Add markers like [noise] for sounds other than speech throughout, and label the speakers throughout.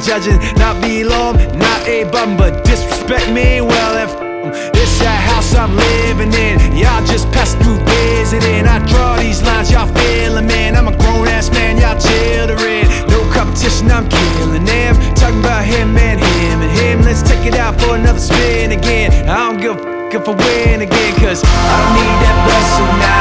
Speaker 1: judging, not below 'em, not a bum, but disrespect me. Well, if it's that house I'm living in, y'all just pass through visiting. I draw these lines, y'all feeling, man. I'm a grown ass man, y'all children. No competition, I'm killing them. Talking about him and him and him. Let's take it out for another spin again. I don't give a f- if I win again, cause I don't need that blessing now.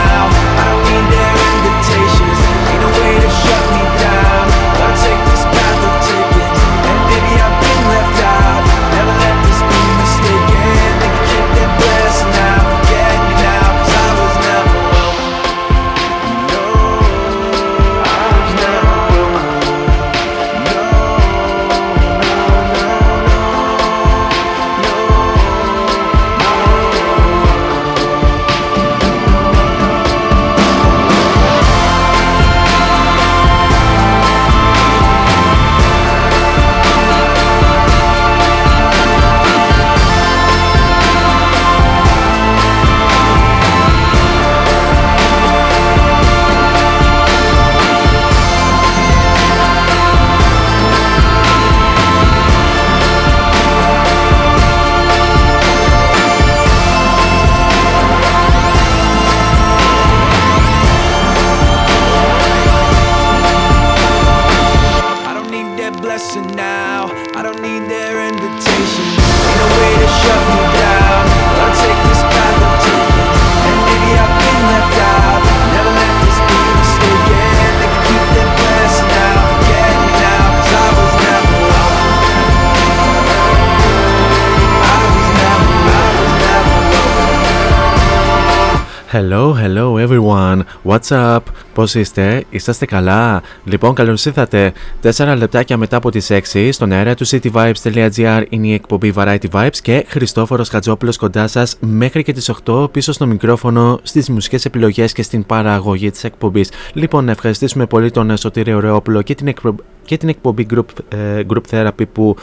Speaker 2: What's up? Πώς είστε; Είσαστε καλά; Λοιπόν, καλώς ήρθατε. 4 λεπτάκια μετά από τις 6 στον αέρα του cityvibes.gr είναι η εκπομπή Variety Vibes και Χριστόφορος Χατζόπουλος κοντά σας μέχρι και τις 8 πίσω στο μικρόφωνο στις μουσικές επιλογές και στην παραγωγή της εκπομπής. Λοιπόν, να ευχαριστήσουμε πολύ τον Σωτήριο Ρεόπουλο και την, εκπρο... και την εκπομπή Group, ε, group Therapy που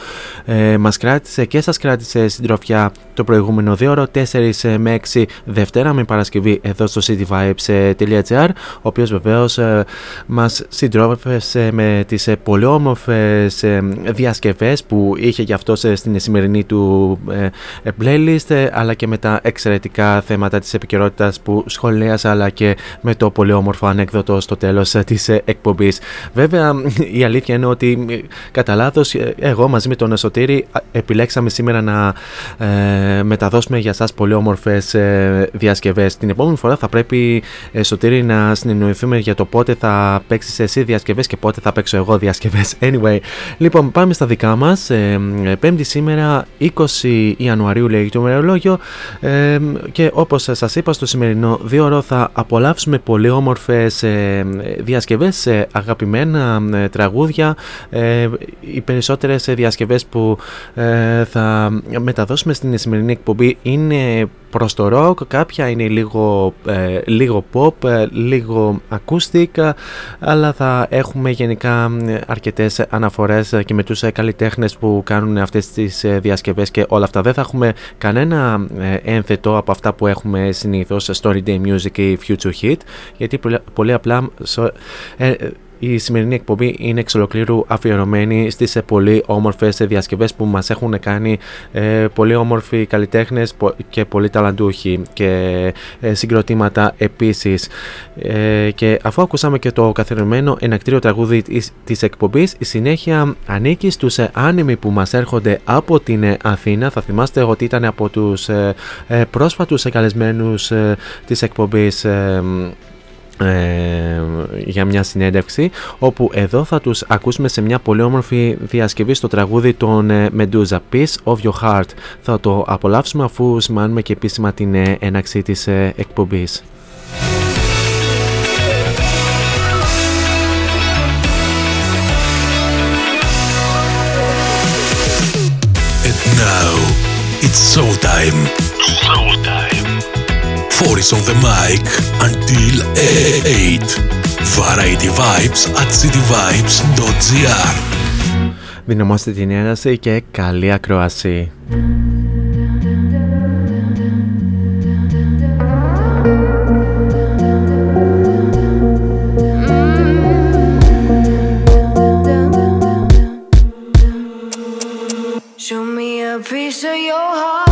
Speaker 2: ε, μας κράτησε και σας κράτησε συντροφιά το προηγούμενο 2 ώρο 4 με 6 Δευτέρα με Παρασκευή εδώ στο cityvibes.gr ο οποίος βεβαίως ε, μας συντρόφευσε με τις ε, πολύ όμορφες ε, διασκευές που είχε για αυτός ε, στην σημερινή του ε, ε, playlist ε, αλλά και με τα εξαιρετικά θέματα της επικαιρότητας που σχολίασα αλλά και με το πολύ όμορφο ανέκδοτο στο τέλος ε, της ε, εκπομπής. Βέβαια η αλήθεια είναι ότι ε, κατά λάθος εγώ μαζί με τον Εσωτήρη α, επιλέξαμε σήμερα να ε, μεταδώσουμε για σας πολύ όμορφες ε, διασκευές. Την επόμενη φορά θα πρέπει ε, Σωτήρη να συνεννοηθούμε για το πότε θα παίξεις εσύ διασκευές και πότε θα παίξω εγώ διασκευές. [laughs] Anyway, λοιπόν πάμε στα δικά μας. Ε, ε, πέμπτη σήμερα 20 Ιανουαρίου λέει το μερολόγιο ε, και όπως σας είπα στο σημερινό δύο ώρο θα απολαύσουμε πολύ όμορφες ε, διασκευές σε αγαπημένα ε, τραγούδια ε, οι περισσότερες ε, διασκευές που ε, θα μεταδώσουμε στην σημερινή εκπομπή είναι προς το rock, κάποια είναι λίγο, ε, λίγο pop, ε, λίγο acoustic, αλλά θα έχουμε γενικά ε, αρκετές αναφορές και με τους ε, καλλιτέχνες που κάνουν αυτές τις ε, διασκευές και όλα αυτά. Δεν θα έχουμε κανένα ε, ένθετο από αυτά που έχουμε συνήθως Story Day Music ή Future Hit, γιατί πολύ, πολύ απλά σο- ε,
Speaker 3: η σημερινή εκπομπή είναι εξ ολοκλήρου αφιερωμένη στις ε, πολύ όμορφες διασκευές που μας έχουν κάνει ε, πολύ όμορφοι καλλιτέχνες και πολύ ταλαντούχοι και ε, συγκροτήματα επίσης. Ε, και αφού ακούσαμε και το καθιερωμένο ενακτήριο τραγούδι της εκπομπής, η συνέχεια ανήκει στους άνιμοι που μας έρχονται από την Αθήνα. Θα θυμάστε ότι ήταν από τους πρόσφατους καλεσμένους της εκπομπής ε, για μια συνέντευξη όπου εδώ θα τους ακούσουμε σε μια πολύ όμορφη διασκευή στο τραγούδι των ε, Medusa. Peace of Your Heart. Θα το απολαύσουμε αφού σημάνουμε και επίσημα την ε, έναξη της ε, εκπομπής.
Speaker 4: And now it's 4 is on the mic until 8. Variety Vibes at cityvibes.gr
Speaker 3: Δυναμώστε την ένταση και καλή ακρόαση.
Speaker 2: Show me a piece of your heart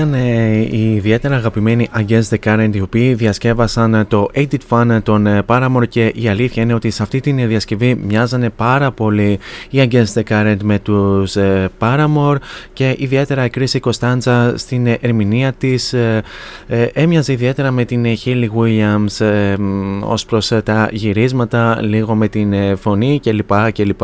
Speaker 2: η ιδιαίτερα αγαπημένη Against the Current οι οποίοι διασκεύασαν ε, το 8 Fun των ε, Paramore και η αλήθεια είναι ότι σε αυτή την διασκευή μοιάζανε πάρα πολύ οι Against the Current με τους Paramore και ιδιαίτερα η Chrissy Costanza στην ερμηνεία της έμοιαζε ιδιαίτερα με την Hayley Williams ως προς τα γυρίσματα λίγο με την φωνή κλπ. κλπ.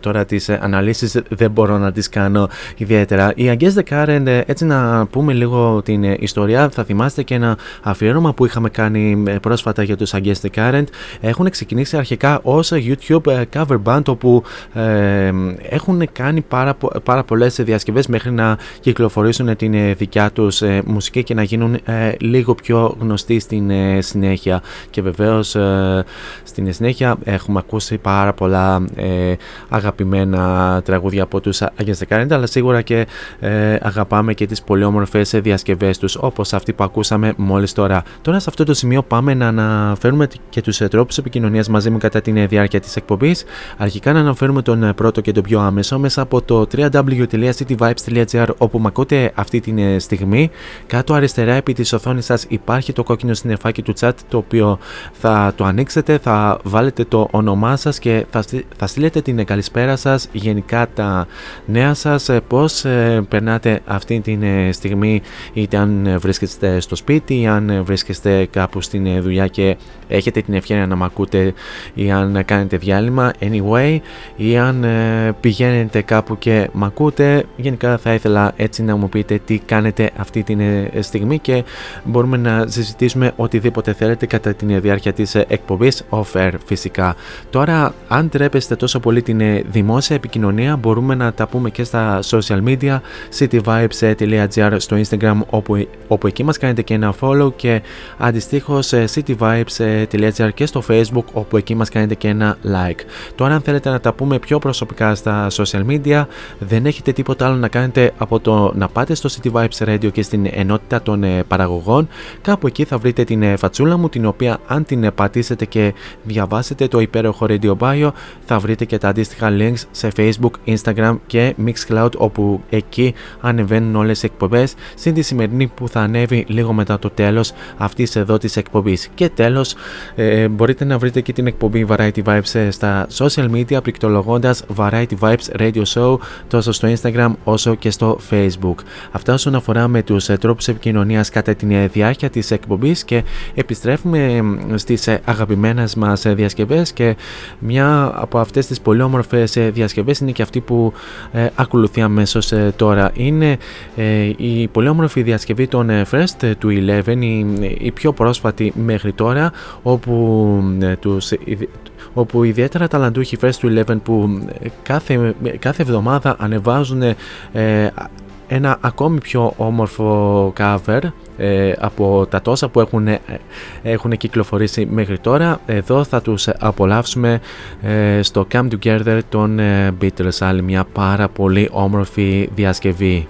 Speaker 2: Τώρα τις αναλύσεις δεν μπορώ να τις κάνω ιδιαίτερα. Η Against the Current έτσι να πούμε λίγο την ε, ιστορία, θα θυμάστε και ένα αφιέρωμα που είχαμε κάνει ε, πρόσφατα για τους Against the Current. Έχουν ξεκινήσει αρχικά ως YouTube ε, cover band όπου ε, έχουν κάνει πάρα, πάρα πολλές διασκευές μέχρι να κυκλοφορήσουν την δικιά τους μουσική και να γίνουν λίγο πιο γνωστοί στην συνέχεια. Και βεβαίως στην συνέχεια έχουμε ακούσει πάρα πολλά αγαπημένα τραγούδια από τους Against the Current αλλά σίγουρα και αγαπάμε και τις πολύ όμορφες διασκευές τους, όπως αυτή που ακούσαμε μόλις τώρα. Τώρα, σε αυτό το σημείο, πάμε να αναφέρουμε και τους ε, τρόπους επικοινωνίας μαζί μου κατά τη διάρκεια της εκπομπής. Αρχικά, να αναφέρουμε τον ε, πρώτο και τον πιο άμεσο μέσα από το www.cityvibes.gr όπου με ακούτε αυτή τη ε, στιγμή. Κάτω αριστερά επί της οθόνης σας υπάρχει το κόκκινο συννεφάκι του chat το οποίο θα το ανοίξετε, θα βάλετε το όνομά σας και θα, θα στείλετε την καλησπέρα σας, γενικά τα νέα σας, πώς περνάτε αυτή τη στιγμή είτε αν βρίσκεστε στο σπίτι ή αν βρίσκεστε κάπου στην δουλειά και έχετε την ευκαιρία να μ' ακούτε ή αν κάνετε διάλειμμα anyway ή αν ε, πηγαίνετε κάπου και μ' ακούτε γενικά θα ήθελα έτσι να μου πείτε τι κάνετε αυτή τη ε, στιγμή και μπορούμε να συζητήσουμε οτιδήποτε θέλετε κατά τη διάρκεια της εκπομπής off-air φυσικά. Τώρα αν τρέπεστε τόσο πολύ την δημόσια επικοινωνία μπορούμε να τα πούμε και στα social media cityvibes.gr στο Instagram όπου, όπου εκεί μας κάνετε και ένα follow και αντιστοίχως cityvibes.gr και στο Facebook όπου εκεί μας κάνετε και ένα like. Τώρα αν θέλετε να τα πούμε πιο προσωπικά στα social media δεν έχετε τίποτα άλλο να κάνετε από το να πάτε στο City Vibes Radio και στην ενότητα των ε, παραγωγών κάπου εκεί θα βρείτε την ε, φατσούλα μου την οποία αν την ε, πατήσετε και διαβάσετε το υπέροχο Radio Bio θα βρείτε και τα αντίστοιχα links σε Facebook, Instagram και Mixcloud όπου εκεί ανεβαίνουν όλες οι εκπομπές συν τη σημερινή που θα ανέβει λίγο μετά το τέλος αυτής εδώ της εκπομπής. Και τέλος ε, μπορείτε να βρείτε και την εκπομπή Variety Vibes ε, στα social media πληκτρολογώντας Variety Vibes Radio Show τόσο στο Instagram όσο και στο Facebook. Αυτά όσον αφορά με τους ε, τρόπους επικοινωνίας κατά την ε, διάρκεια της εκπομπής και επιστρέφουμε στις αγαπημένες μας διασκευές και μια από αυτές τις πολύ όμορφες διασκευές είναι και αυτή που ακολουθεί αμέσως τώρα. Είναι η πολύ όμορφη διασκευή των ε, First ε, του 11, η, η πιο πρόσφατη μέχρι τώρα, όπου, ε, τους, όπου ιδιαίτερα ταλαντούχοι First του 11 που κάθε, κάθε εβδομάδα ανεβάζουν ένα ακόμη πιο όμορφο cover από τα τόσα που έχουν, έχουν κυκλοφορήσει μέχρι τώρα. Εδώ θα τους απολαύσουμε στο Come Together των Beatles, άλλη μια πάρα πολύ όμορφη διασκευή.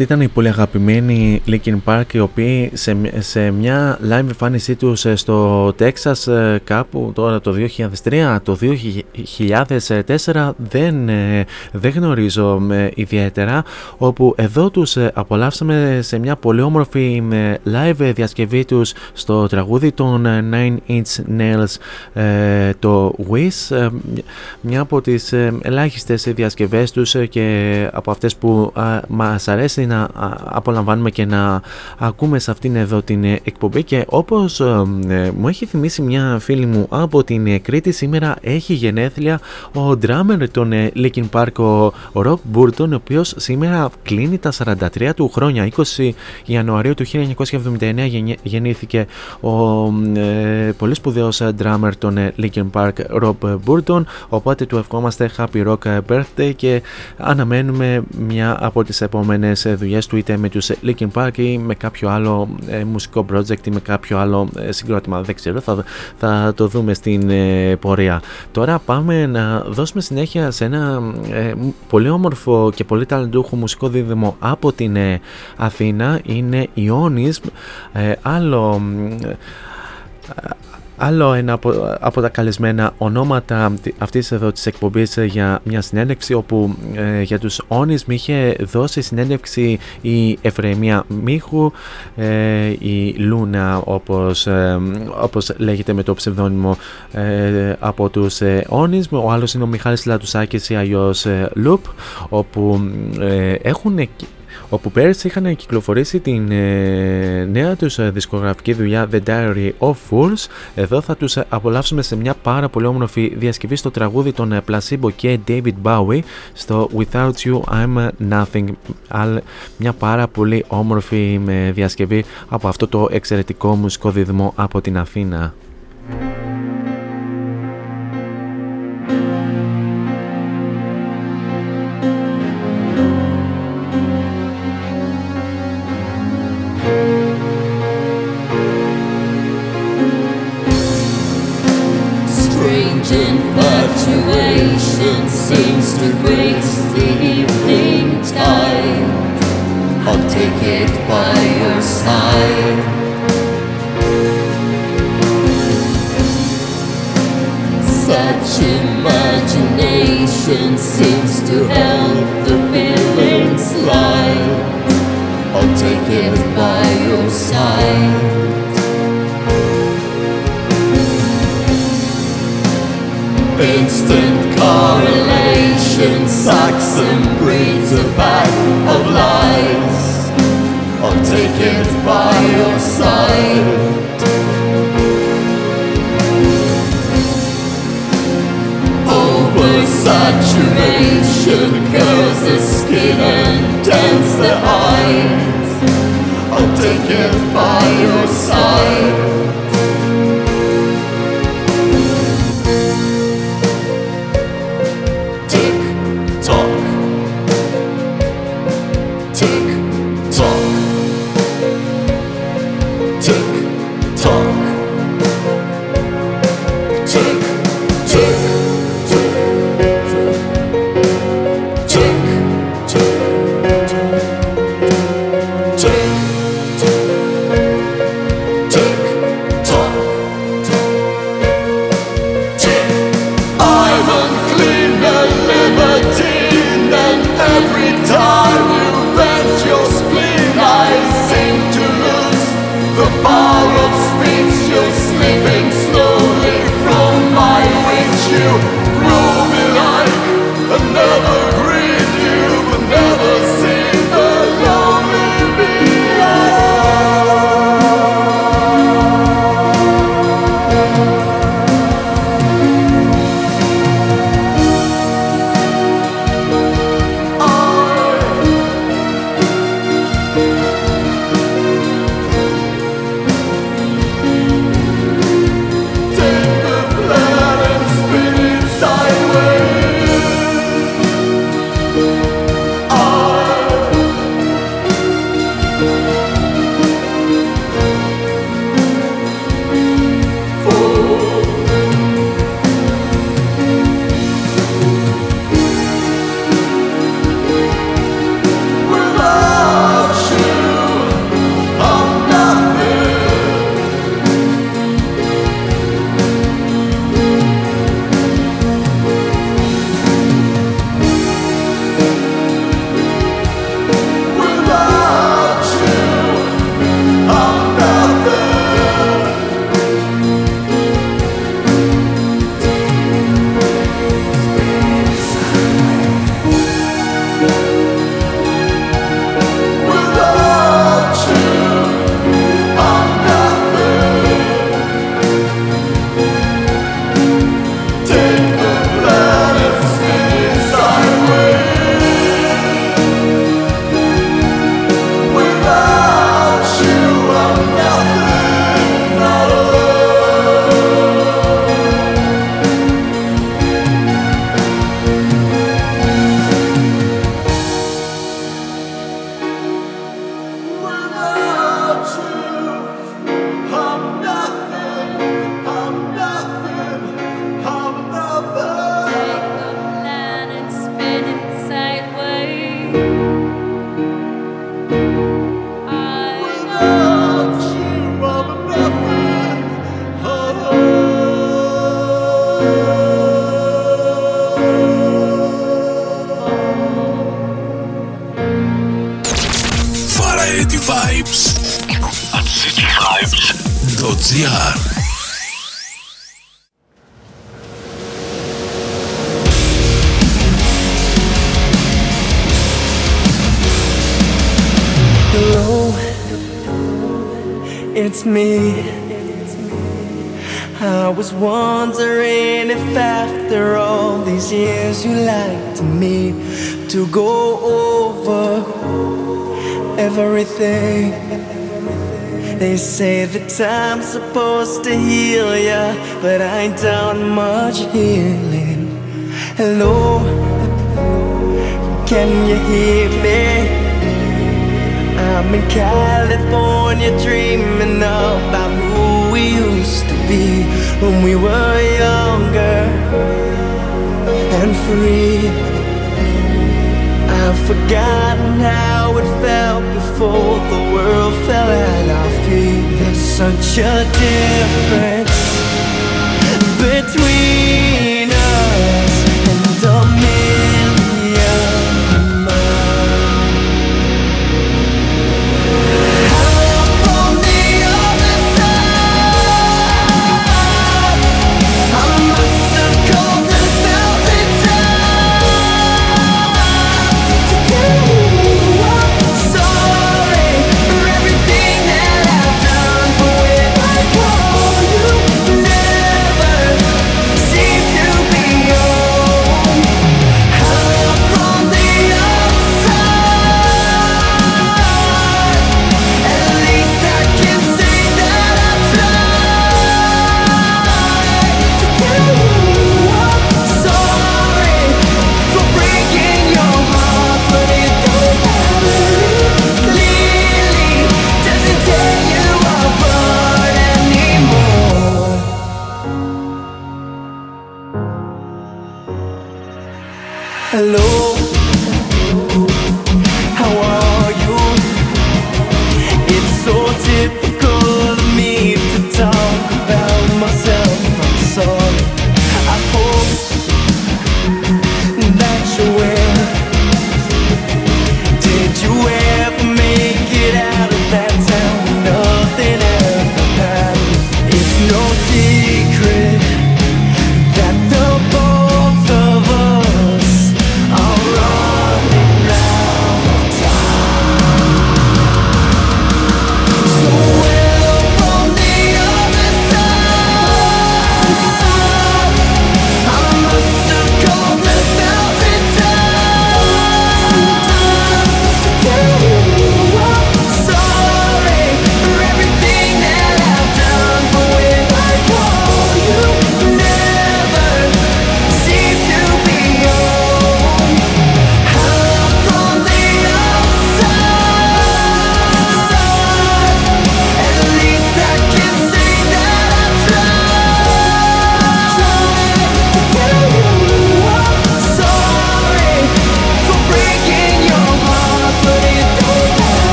Speaker 2: Αυτή ήταν η πολύ αγαπημένη Linkin Park οι οποίοι σε, σε μια live εμφάνισή τους ε, στο Texas ε, κάπου τώρα το 2003, το 2004 δεν, ε, δεν γνωρίζω ιδιαίτερα όπου εδώ τους απολαύσαμε σε μια πολύ όμορφη live διασκευή τους στο τραγούδι των Nine Inch Nails το Wish μια από τις ελάχιστες διασκευές τους και από αυτές που μας αρέσει να απολαμβάνουμε και να ακούμε σε αυτήν εδώ την εκπομπή. Και όπως ε, μου έχει θυμίσει μια φίλη μου από την Κρήτη σήμερα έχει γενέθλια ο drummer των ε, Linkin Park ο Rob Burton ο οποίος σήμερα κλείνει τα 43 του χρόνια. 20 Ιανουαρίου του 1979 γεννήθηκε ο ε, πολύ σπουδαίος drummer των Linkin Park Rob Burton. Οπότε του ευχόμαστε happy rock birthday και αναμένουμε μια από τις επόμενες δουλειές του είτε με τους Linkin Park ή με κάποιο άλλο ε, μουσικό project ή με κάποιο άλλο ε, συγκρότημα. Δεν ξέρω θα, θα το δούμε στην ε, πορεία. Τώρα πάμε να δώσουμε συνέχεια σε ένα πολύ όμορφο και πολύ ταλαντούχο μουσικό δίδυμο από την Αθήνα. Είναι η Onyx άλλο Άλλο ένα από, από τα καλεσμένα ονόματα αυτής εδώ της εκπομπής ε, για μια συνέντευξη όπου ε, για τους Όνις είχε δώσει συνέντευξη η Εφρεμία Μίχου, ε, η Λούνα όπως, όπως λέγεται με το ψευδόνυμο από τους Όνις, ο άλλος είναι ο Μιχάλης Λατουσάκης ή αλλιώς Λουπ όπου έχουν όπου πέρυσι είχαν κυκλοφορήσει την ε, νέα τους ε, δισκογραφική δουλειά The Diary of Fools. Εδώ θα τους απολαύσουμε σε μια πάρα πολύ όμορφη διασκευή στο τραγούδι των ε, Placebo και David Bowie στο Without You I'm Nothing. Μια πάρα πολύ όμορφη διασκευή από αυτό το εξαιρετικό μουσικό δίδυμο από την Αθήνα.
Speaker 5: yeah. Supposed such a difference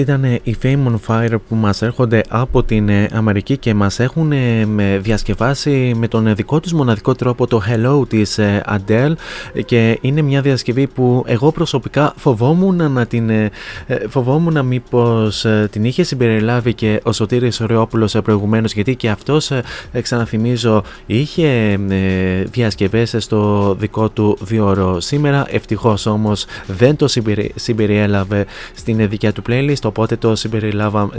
Speaker 6: Αυτή ήταν οι Fame on Fire που μας έρχονται από την ε, Αμερική και μας έχουν ε, διασκευάσει με τον δικό τους μοναδικό τρόπο το Hello της ε, Adele. Και είναι μια διασκευή που εγώ προσωπικά φοβόμουν να την φοβόμουν μήπως την είχε συμπεριλάβει και ο Σωτήρης Ρεόπουλος προηγουμένως γιατί και αυτός ξαναθυμίζω είχε διασκευές στο δικό του διόρο σήμερα ευτυχώς όμως δεν το συμπεριέλαβε στην δικιά του playlist οπότε το συμπεριλάβαμε,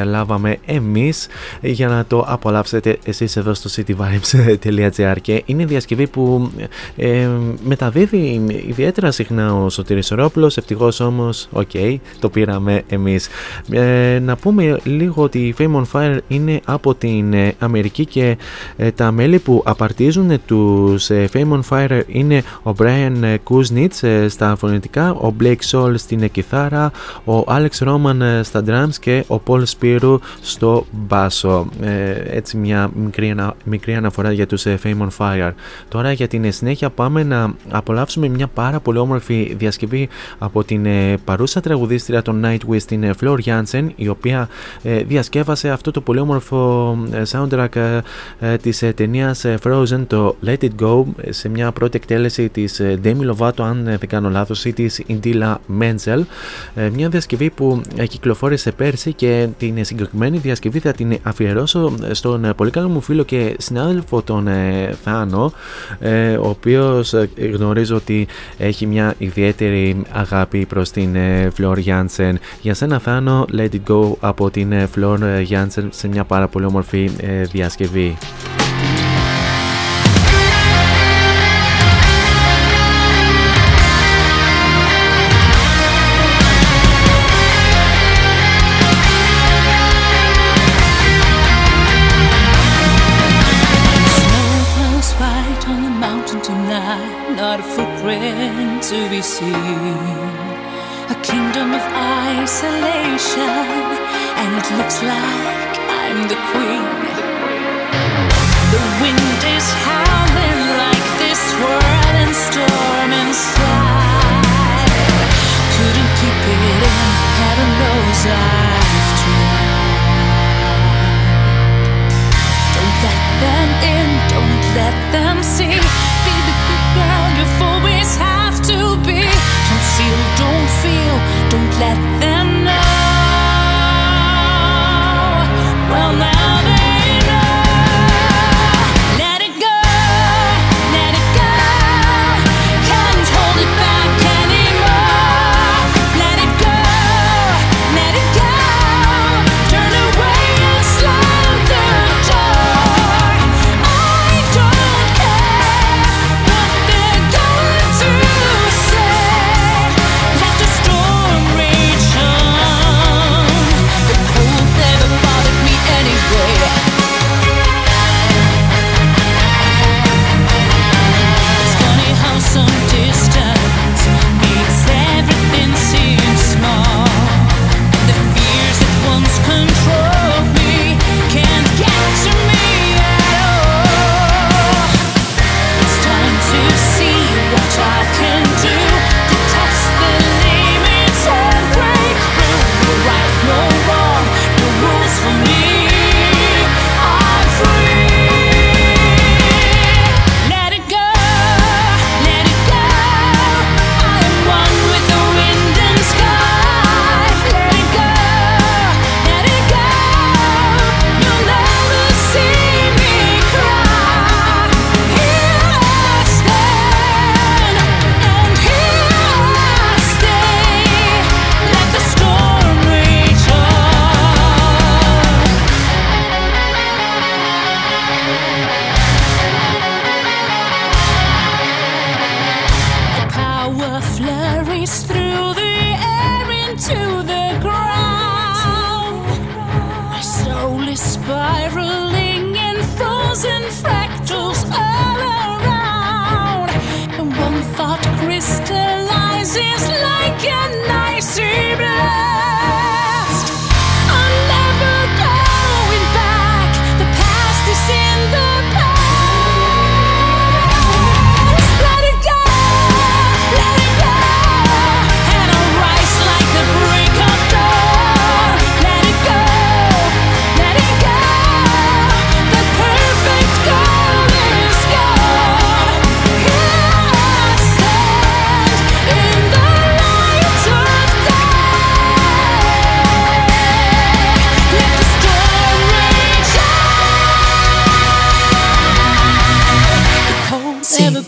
Speaker 6: συμπεριλάβαμε εμείς. Για να το απολαύσετε εσείς εδώ στο cityvibes.gr και είναι διασκευή που ε, μεταδίδει ιδιαίτερα συχνά ο Σωτήρης Ρόπλος. Ευτυχώς όμως, οκ, το πήραμε εμείς. Ε, να πούμε λίγο ότι η Fame on Fire είναι από την ε, Αμερική και ε, τα μέλη που απαρτίζουν τους Fame on Fire είναι ο Bryan Kuznitz στα φωνητικά, ο Blake Saul στην κιθάρα, ο Alex Roman ε, στα drums και ο Paul Σπύρου στο μπάσο. Ε, έτσι μια μικρή, μικρή αναφορά για τους ε, Fame on Fire. Τώρα για την συνέχεια πάμε να απολαύσουμε μια πάρα πολύ όμορφη διασκευή από την παρούσα τραγουδίστρια των Nightwish την Flor Jansen η οποία διασκεύασε αυτό το πολύ όμορφο soundtrack της ταινίας Frozen το Let It Go σε μια πρώτη εκτέλεση της Demi Lovato αν δεν κάνω λάθος ή της Indila Menzel μια διασκευή που κυκλοφόρησε πέρσι και την συγκεκριμένη διασκευή θα την αφιερώσω στον πολύ καλό μου φίλο και συνάδελφο τον ε, Θάνο ε, ο οποίος ε, γνωρίζω ότι έχει μια ιδιαίτερη αγάπη προς την Φλόρ Γιάνσεν. Για σένα Θάνο Let It Go από την Φλόρ Γιάνσεν σε μια πάρα πολύ όμορφη διασκευή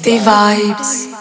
Speaker 6: Vibes.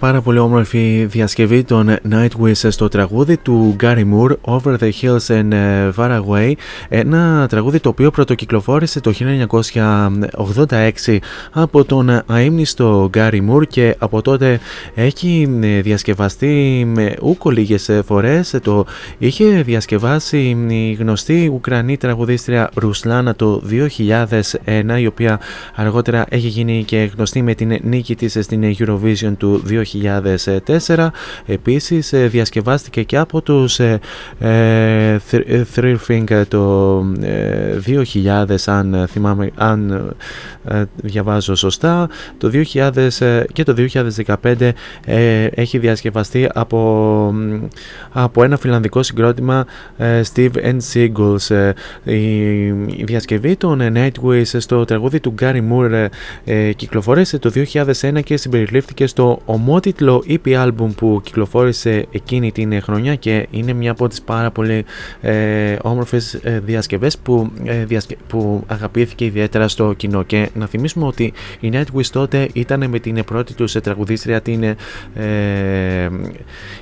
Speaker 2: πάρα πολύ όμορφη διασκευή των Nightwish στο τραγούδι του Gary Moore Over the Hills and ε, Far Away. Ένα τραγούδι το οποίο πρωτοκυκλοφόρησε το 1986 από τον αείμνηστο Gary Moore και από τότε έχει ε, διασκευαστεί ε, ούκο λίγες φορές. Το είχε διασκευάσει η γνωστή Ουκρανή τραγουδίστρια Ρουσλάνα το 2001 η οποία αργότερα έχει γίνει και γνωστή με την νίκη της στην Eurovision του 2000 2004. Επίσης ε, διασκευάστηκε και από τους ε, ε, Three Finger το 2000 αν θυμάμαι, διαβάζω σωστά. Το 2000 και το 2015 έχει διασκευαστεί από, ένα φιλανδικό συγκρότημα Steve and Seagulls. Η διασκευή των Nightwish στο τραγούδι του Gary Moore κυκλοφόρησε το 2001 και συμπεριλήφθηκε στο Ομό
Speaker 7: ομότιτλο EP album που κυκλοφόρησε εκείνη την χρονιά και είναι μια από τις πάρα πολύ ε, όμορφες ε, διασκευές που, ε, διασκε... που αγαπήθηκε ιδιαίτερα στο κοινό και να θυμίσουμε ότι η Nightwish τότε ήταν με την πρώτη τους τραγουδίστρια την ε,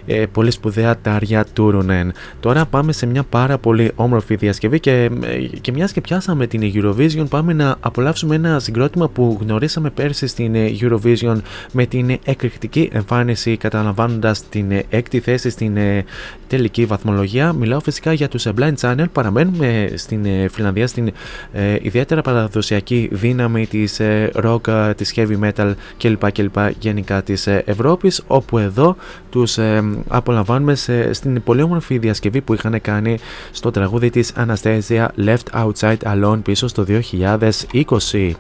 Speaker 7: ε, πολύ σπουδαία Τάρια Τούρουνεν. Τώρα πάμε σε μια πάρα πολύ όμορφη διασκευή και, ε, και μιας και πιάσαμε την Eurovision πάμε να απολαύσουμε ένα συγκρότημα που γνωρίσαμε πέρσι στην ε, Eurovision με την εκρηκτική εμφάνιση καταλαμβάνοντας την ε, έκτη θέση στην ε, τελική βαθμολογία. Μιλάω φυσικά για τους ε, Blind Channel, παραμένουμε στην ε, Φιλανδία στην ε, ιδιαίτερα παραδοσιακή δύναμη της ε, rock, ε, της heavy metal κλπ. κλπ γενικά της ε, Ευρώπης όπου εδώ τους ε, απολαμβάνουμε σε, στην πολύ όμορφη διασκευή που είχαν κάνει στο τραγούδι της Anastasia Left Outside Alone πίσω στο 2020.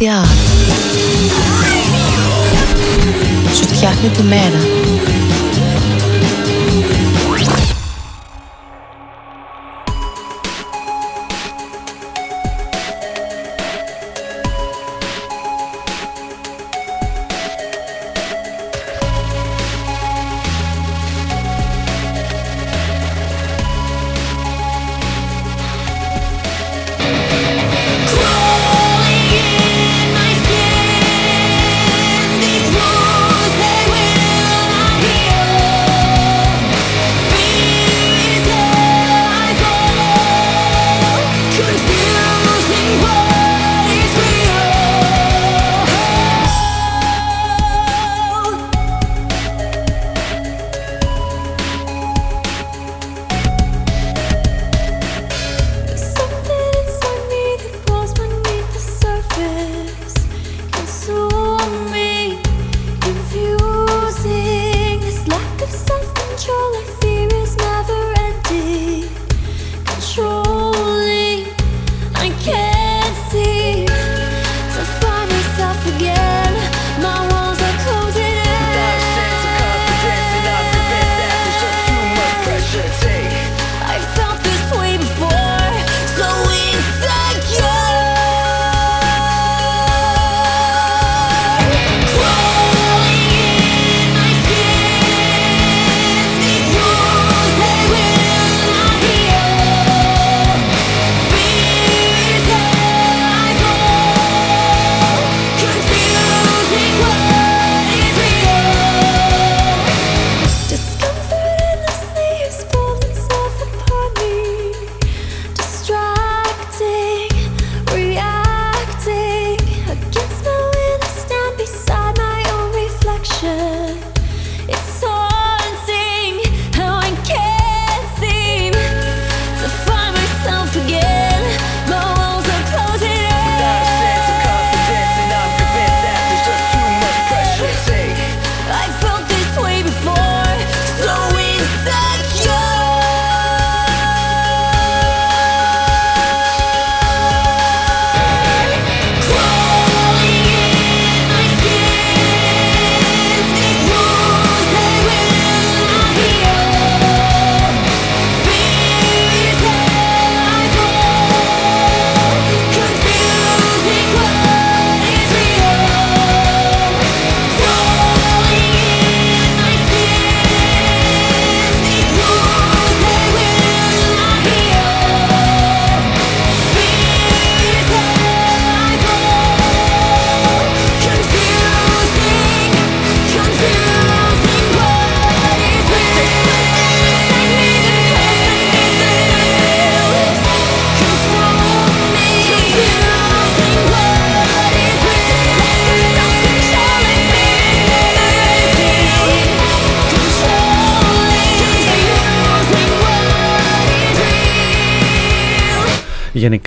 Speaker 8: Yeah.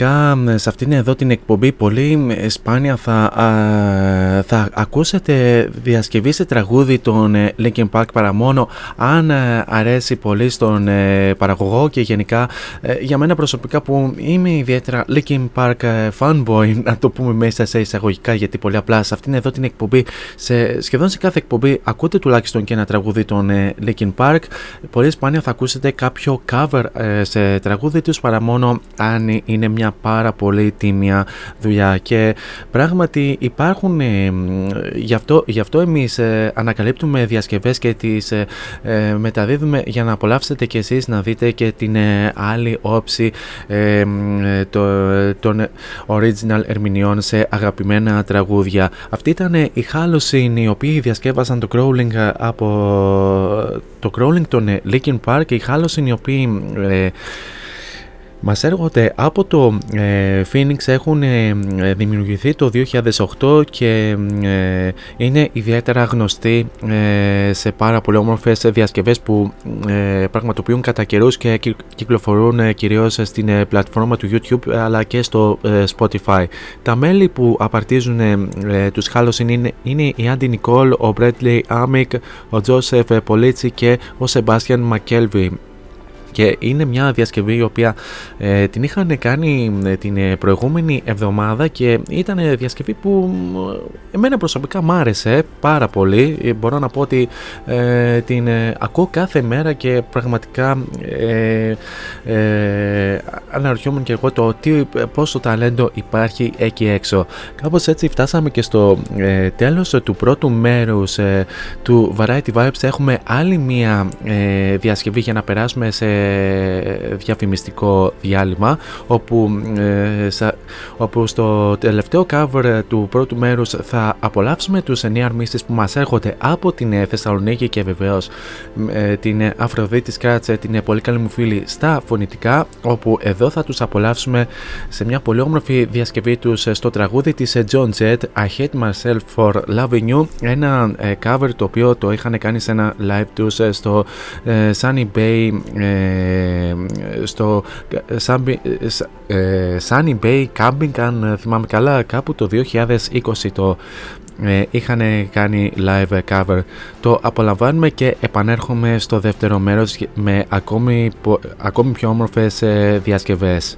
Speaker 2: Γενικά σε αυτήν εδώ την εκπομπή πολύ ε, σπάνια θα, α, θα ακούσετε διασκευή σε τραγούδι των ε, Linkin Park παρά μόνο αν ε, αρέσει πολύ στον ε, παραγωγό και γενικά ε, για μένα προσωπικά που είμαι ιδιαίτερα Linkin Park ε, fanboy [laughs] να το πούμε μέσα σε εισαγωγικά γιατί πολύ απλά σε αυτήν εδώ την εκπομπή σε, σχεδόν σε κάθε εκπομπή ακούτε τουλάχιστον και ένα τραγούδι των ε, Linkin Park. Πολύ σπάνια θα ακούσετε κάποιο cover ε, σε τραγούδι τους παρά μόνο αν είναι μια πάρα πολύ τίμια δουλειά. Και πράγματι υπάρχουν ε, μ, γι, αυτό, γι' αυτό εμείς ε, ανακαλύπτουμε διασκευές και τις ε, ε, μεταδίδουμε για να απολαύσετε και εσείς να δείτε και την ε, άλλη όψη ε, μ, ε, το, των original ερμηνεών σε αγαπημένα τραγούδια. Αυτή ήταν ε, η Halloween οι οποίοι διασκεύασαν το crawling ε, από το crawling των ε, Linkin Park και οι Halloween οι οποίοι ε, μας έρχονται από το ε, Phoenix έχουν ε, ε, δημιουργηθεί το 2008 και ε, είναι ιδιαίτερα γνωστοί ε, σε πάρα πολύ όμορφες διασκευές που ε, πραγματοποιούν κατά καιρούς και κυ- κυκλοφορούν ε, κυρίως στην ε, πλατφόρμα του YouTube αλλά και στο ε, Spotify. Τα μέλη που απαρτίζουν ε, ε, τους Halloween είναι, είναι η Άντι Νικόλ, ο Bradley Amick, ο Τζόσεφ Πολίτσι και ο Sebastian McKelvey και είναι μια διασκευή η οποία ε, την είχαν κάνει ε, την ε, προηγούμενη εβδομάδα και ήταν ε, διασκευή που ε, εμένα προσωπικά μ' άρεσε πάρα πολύ. Ε, μπορώ να πω ότι ε, την ε, ακούω κάθε μέρα και πραγματικά ε, ε, αναρωτιόμουν και εγώ το τι, πόσο ταλέντο υπάρχει εκεί έξω. Κάπως έτσι φτάσαμε και στο ε, τέλος του πρώτου μέρους ε, του Variety Vibes. Έχουμε άλλη μία ε, διασκευή για να περάσουμε σε διαφημιστικό διάλειμμα όπου, ε, σα- όπου στο τελευταίο cover του πρώτου μέρους θα απολαύσουμε τους νέα αρμίστες που μας έρχονται από την ε, Θεσσαλονίκη και βεβαίως ε, την ε, Αφροδίτης Σκάτσε, την ε, πολύ καλή μου φίλη στα φωνητικά όπου εδώ θα τους απολαύσουμε σε μια πολύ όμορφη διασκευή τους ε, στο τραγούδι της ε, John Jett I Hate Myself for Loving You ένα ε, cover το οποίο το είχαν κάνει σε ένα live τους ε, στο ε, Sunny Bay ε, στο ε, Sunny, ε, Sunny Bay Camping αν ε, θυμάμαι καλά κάπου το 2020 το ε, είχαν κάνει live cover. Το απολαμβάνουμε και επανέρχομαι στο δεύτερο μέρος με ακόμη, πο- ακόμη πιο όμορφες ε, διασκευές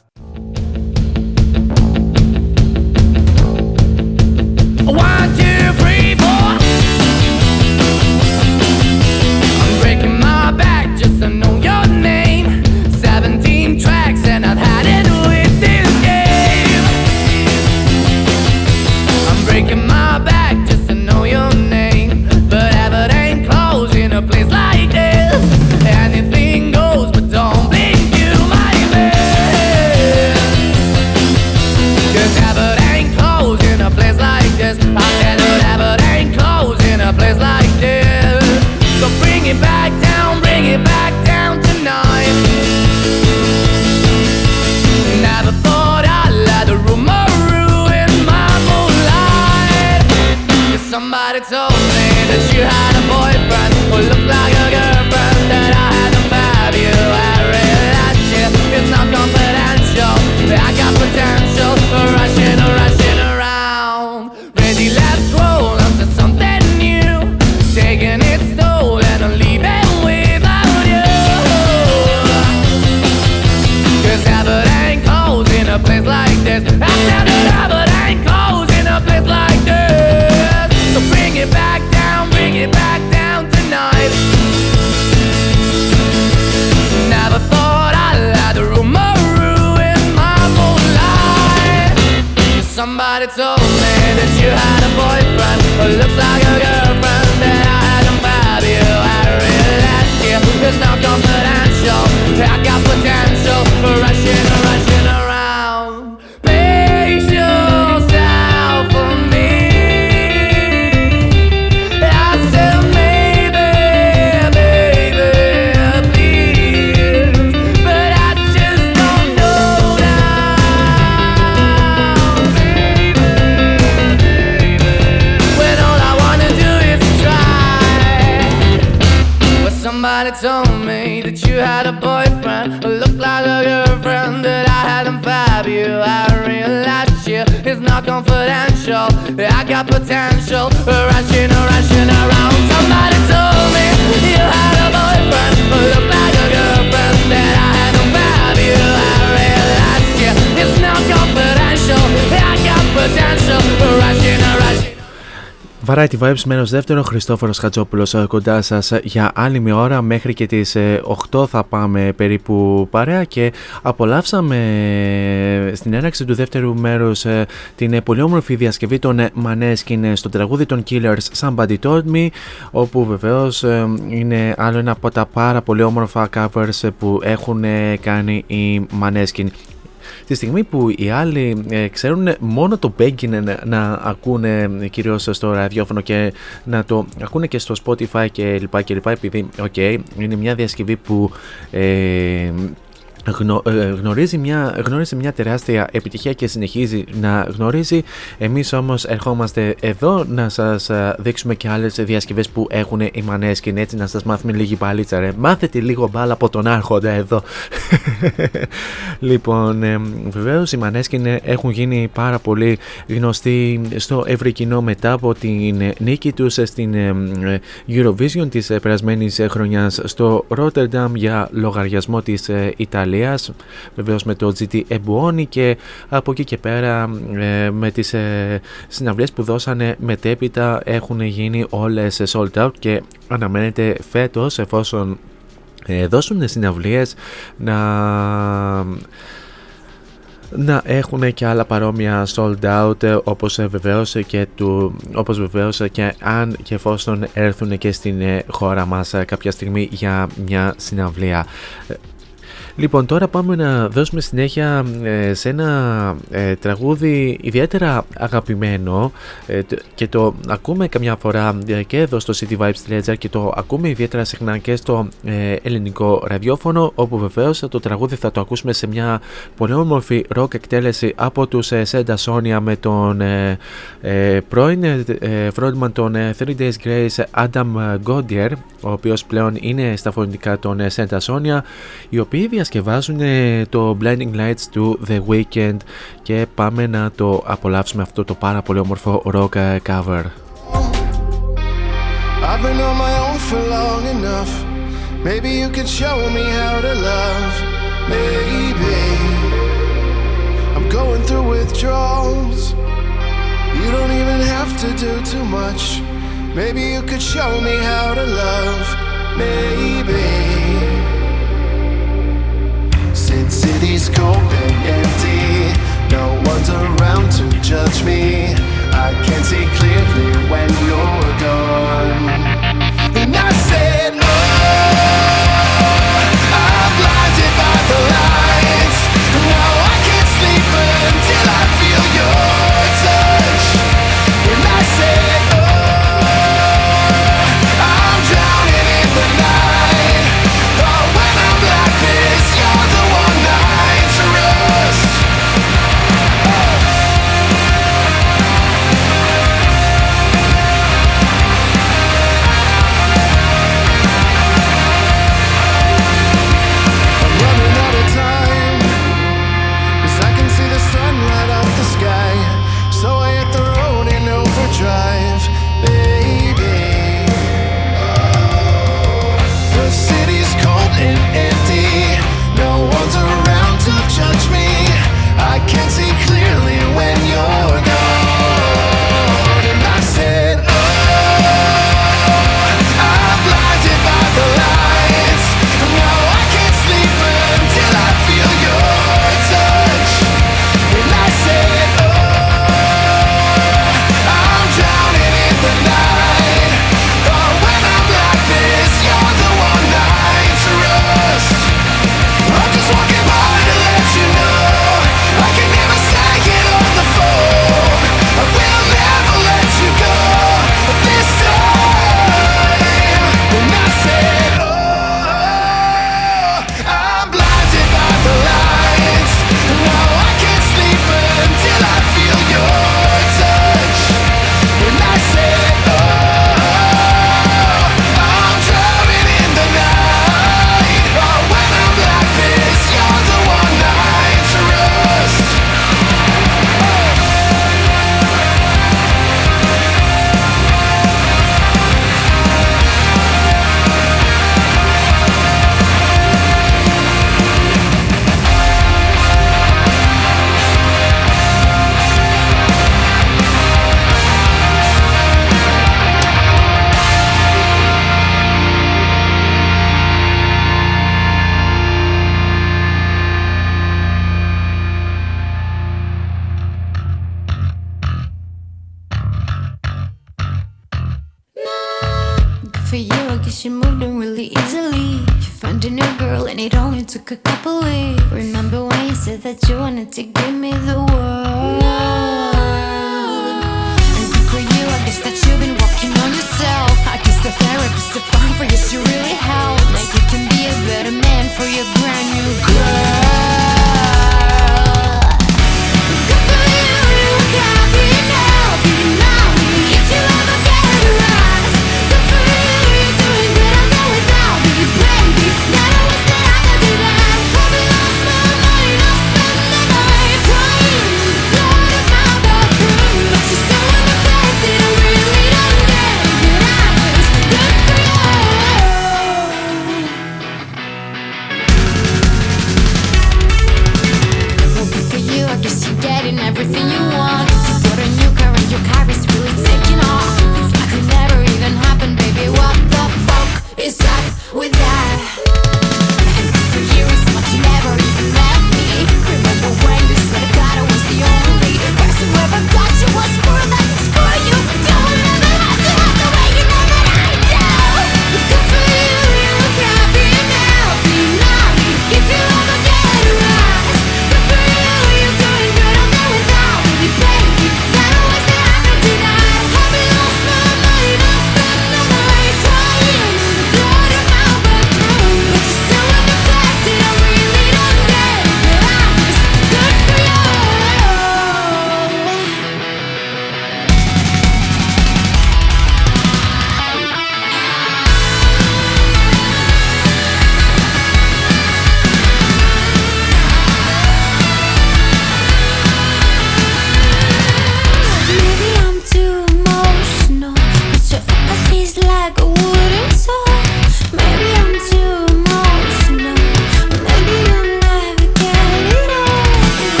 Speaker 9: told me that you had a boyfriend who looked like somebody told me that you had a boyfriend who looked like a girlfriend that I had to fab you. I realized you is not confidential. I got potential,
Speaker 2: Variety Vibes, μέρος δεύτερο, Χριστόφορος Χατζόπουλος ε, κοντά σας για άλλη μια ώρα μέχρι και τις ε, 8 θα πάμε περίπου παρέα και απολαύσαμε ε, στην έναρξη του δεύτερου μέρους ε, την ε, πολύ όμορφη διασκευή των ε, Maneskin στο τραγούδι των Killers Somebody Told Me όπου βεβαίως ε, είναι άλλο ένα από τα πάρα πολύ όμορφα covers ε, που έχουν ε, κάνει οι Maneskin. Τη στιγμή που οι άλλοι ε, ξέρουν μόνο το Begging να, να ακούνε κυρίως στο ραδιόφωνο και να το ακούνε και στο Spotify και λοιπά και λοιπά επειδή οκ, είναι μια διασκευή που ε, γνω- ε, γνωρίζει μια, γνώρισε μια τεράστια επιτυχία και συνεχίζει να γνωρίζει. Εμείς όμως ερχόμαστε εδώ να σας α, δείξουμε και άλλες διασκευές που έχουν οι Måneskin έτσι να σας μάθουμε λίγη μπαλίτσα ρε. Μάθετε λίγο μπάλα από τον άρχοντα εδώ. [laughs] λοιπόν, ε, βεβαίως οι Måneskin έχουν γίνει πάρα πολύ γνωστοί στο ευρύ κοινό μετά από την ε, νίκη τους στην ε, ε, Eurovision της ε, περασμένης ε, χρονιάς στο Rotterdam για λογαριασμό της ε, Βεβαίως με το GT Ebuoni και από εκεί και πέρα ε, με τις ε, συναυλίες που δώσανε μετέπειτα έχουν γίνει όλες sold out και αναμένεται φέτος εφόσον ε, δώσουν συναυλίες να να έχουν και άλλα παρόμοια sold out όπως βεβαίως και, του, όπως βεβαίως και αν και εφόσον έρθουν και στην χώρα μας κάποια στιγμή για μια συναυλία. Λοιπόν, τώρα πάμε να δώσουμε συνέχεια ε, σε ένα ε, τραγούδι ιδιαίτερα αγαπημένο ε, και το ακούμε καμιά φορά και εδώ στο City Vibes Ledger και το ακούμε ιδιαίτερα συχνά και στο ελληνικό ραδιόφωνο όπου βεβαίως το τραγούδι θα το ακούσουμε σε μια πολύ όμορφη ροκ εκτέλεση από τους Σέντα Σόνια με τον πρώην φρόντμαν των 3 Days Grace Adam Godier ο οποίος πλέον είναι στα φωνητικά των Σέντα Σόνια οι οποίοι διασκευάζουν το Blinding Lights του The Weeknd και πάμε να το απολαύσουμε αυτό το πάρα πολύ όμορφο rock cover.
Speaker 1: I've been on my own for long enough Maybe you can show me how to love Maybe I'm going through withdrawals You don't even have to do too much Maybe you could show me how to love Maybe Wasted cities cold and empty. No one's around to judge me. I can't see clearly when you're gone. And I said, Oh, I'm blinded by the lights. Now I can't sleep until I.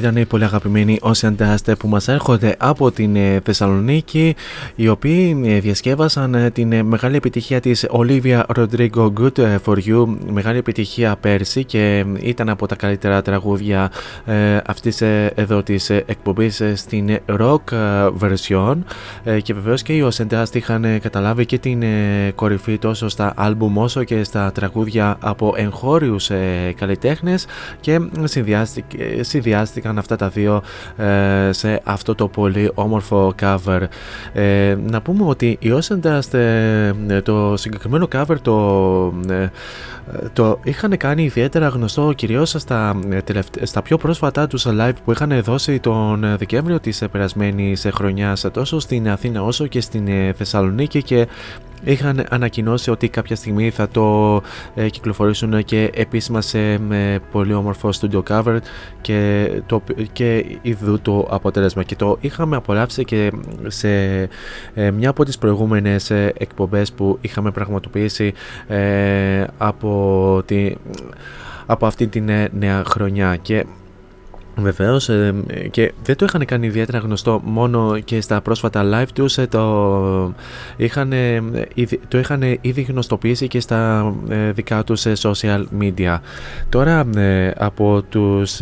Speaker 2: ήταν η πολύ αγαπημένη Ocean Dust που μας έρχονται από την ε, Θεσσαλονίκη οι οποίοι ε, διασκεύασαν ε, την ε, μεγάλη επιτυχία της Olivia Rodrigo Good ε, For You. Μεγάλη επιτυχία πέρσι και ε, ήταν από τα καλύτερα τραγούδια ε, αυτής ε, εδώ της ε, εκπομπής ε, στην rock ε, version. Ε, και βεβαίως και οι Ocean Dust είχαν ε, καταλάβει και την ε, κορυφή τόσο στα άλμπουμ όσο και στα τραγούδια από εγχώριους ε, καλλιτέχνες και συνδυάστηκε- συνδυάστηκαν αυτά τα δύο ε, σε αυτό το πολύ όμορφο cover. Ε, να πούμε ότι οι Ocean Dust ε, το συγκεκριμένο cover το, ε, το είχαν κάνει ιδιαίτερα γνωστό κυρίως στα, ε, τελευτε- στα πιο πρόσφατά τους live που είχαν δώσει τον ε, Δεκέμβριο της ε, περασμένης ε, χρονιάς τόσο στην Αθήνα όσο και στην ε, Θεσσαλονίκη και είχαν ανακοινώσει ότι κάποια στιγμή θα το ε, κυκλοφορήσουν και επίσημα σε με πολύ όμορφο studio cover και, το, και ειδού το αποτέλεσμα. Και το είχαμε απολαύσει και σε ε, μια από τις προηγούμενες ε, εκπομπές που είχαμε πραγματοποιήσει ε, από, τη, από αυτή την ε, νέα χρονιά. Και Βεβαίως και δεν το είχαν κάνει ιδιαίτερα γνωστό μόνο και στα πρόσφατα live τους ε, το είχαν, ε, ήδη- το είχαν ήδη γνωστοποιήσει και στα ε, δικά τους ε, social media. Τώρα ε, από τους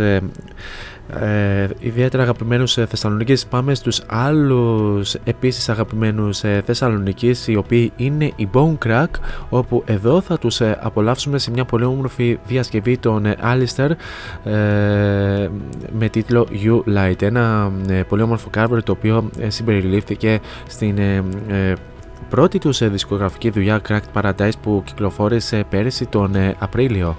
Speaker 2: ε, ε, ιδιαίτερα αγαπημένους ε, Θεσσαλονίκης πάμε στους άλλους επίσης αγαπημένους ε, Θεσσαλονίκης οι οποίοι είναι η Bone Crack όπου εδώ θα τους ε, απολαύσουμε σε μια πολύ όμορφη διασκευή των ε, Alistair ε, με τίτλο You Light. Ένα ε, πολύ όμορφο cover το οποίο ε, συμπεριλήφθηκε στην ε, ε, πρώτη τους ε, δισκογραφική δουλειά Cracked Paradise που κυκλοφόρησε πέρυσι τον ε, Απρίλιο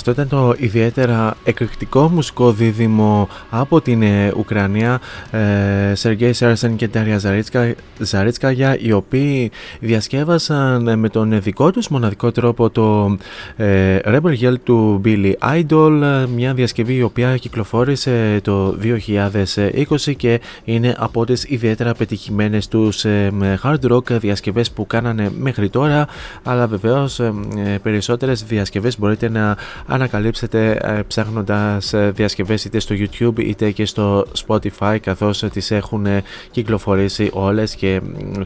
Speaker 2: Αυτό ήταν το ιδιαίτερα εκρηκτικό μουσικό δίδυμο από την ε, Ουκρανία ε, Σεργέη Σέρσεν και Τάρια Ζαρίτσκαγια οι οποίοι διασκεύασαν ε, με τον δικό τους μοναδικό τρόπο το ε, Rebel Yell του Billy Idol ε, μια διασκευή η οποία κυκλοφόρησε το 2020 και είναι από τις ιδιαίτερα πετυχημένες τους ε, με hard rock διασκευές που κάνανε μέχρι τώρα αλλά βεβαίως ε, ε, περισσότερες διασκευές μπορείτε να ανακαλύψετε ε, ψάχνοντας ε, διασκευές είτε στο YouTube είτε και στο Spotify καθώς ε, τις έχουν ε, κυκλοφορήσει όλες και μ,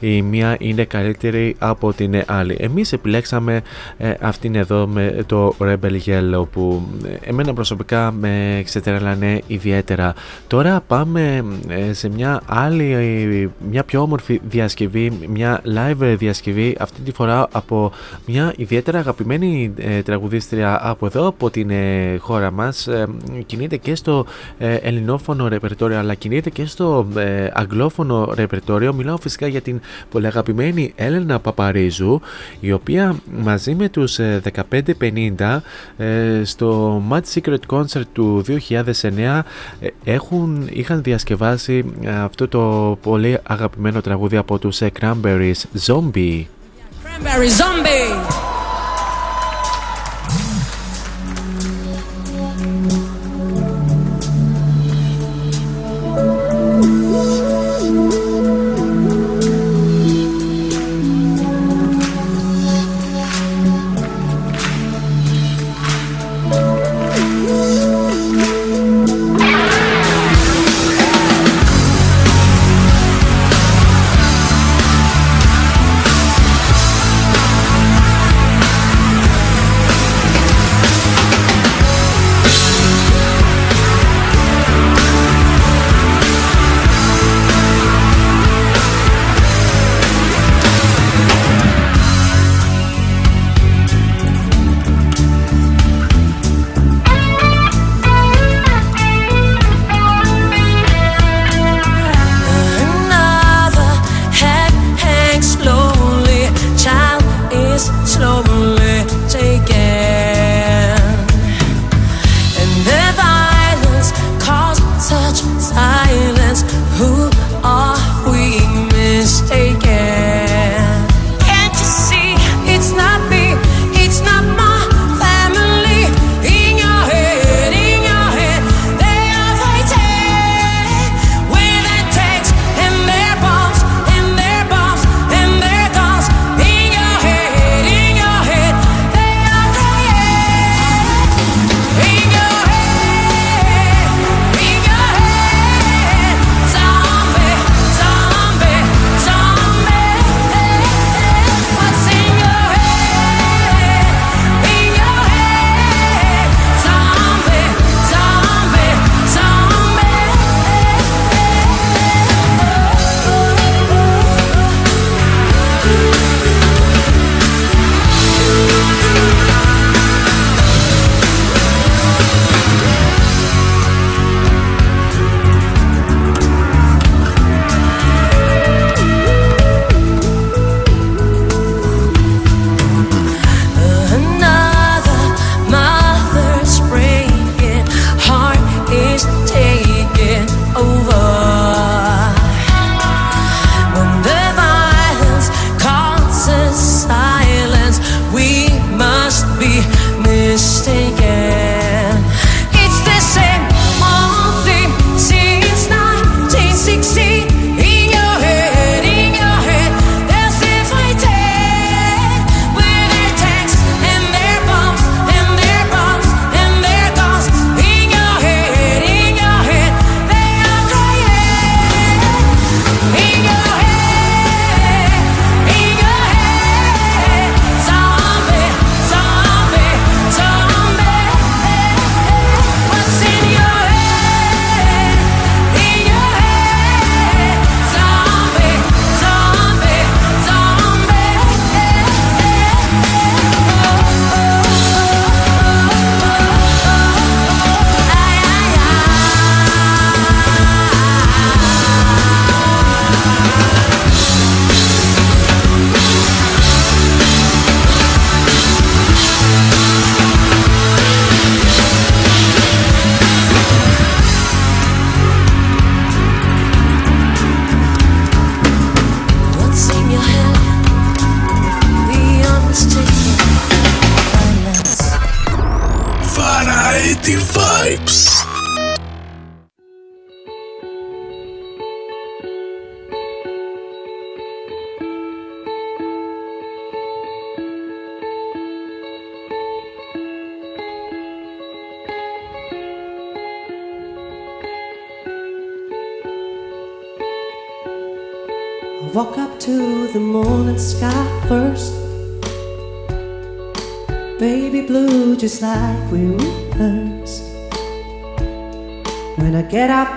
Speaker 2: η μία είναι καλύτερη από την άλλη. Εμείς επιλέξαμε ε, αυτήν εδώ με το Rebel Yellow που ε, εμένα προσωπικά με ξετρέλανε ιδιαίτερα. Τώρα πάμε ε, σε μια άλλη, ε, μια πιο όμορφη διασκευή, μια live διασκευή αυτή τη φορά από μια ιδιαίτερα αγαπημένη ε, τραγουδίστρια από εδώ, από την ε, χώρα μας. Ε, κινείται και στο ε, ελληνόφωνο ρεπερτόριο αλλά κινείται και στο ε, αγγλόφωνο ρεπερτόριο. Μιλάω φυσικά για την πολύ αγαπημένη Έλενα Παπαρίζου η οποία μαζί με τους ε, 1550 ε, στο Mad Secret Concert του 2009 ε, έχουν, είχαν διασκευάσει ε, αυτό το πολύ αγαπημένο τραγούδι από τους ε, Cranberries Zombie.
Speaker 10: Cranberry Zombie.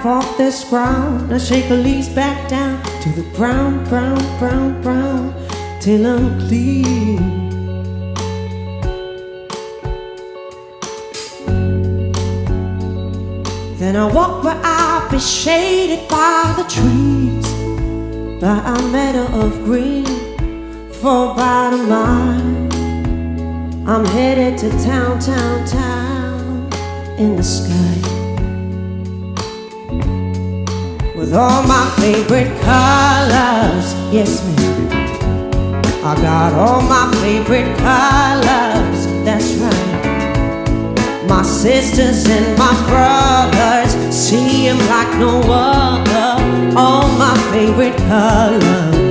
Speaker 5: Off this ground, I shake the leaves back down to the brown, brown, brown, brown, till I'm clean. Then I walk where I'll be shaded by the trees by a meadow of green for about a mile. I'm headed to town, town, town in the sky with all my favorite colors. Yes, ma'am. I got all my favorite colors. That's right. My sisters and my brothers see 'em like no other. All my favorite colors.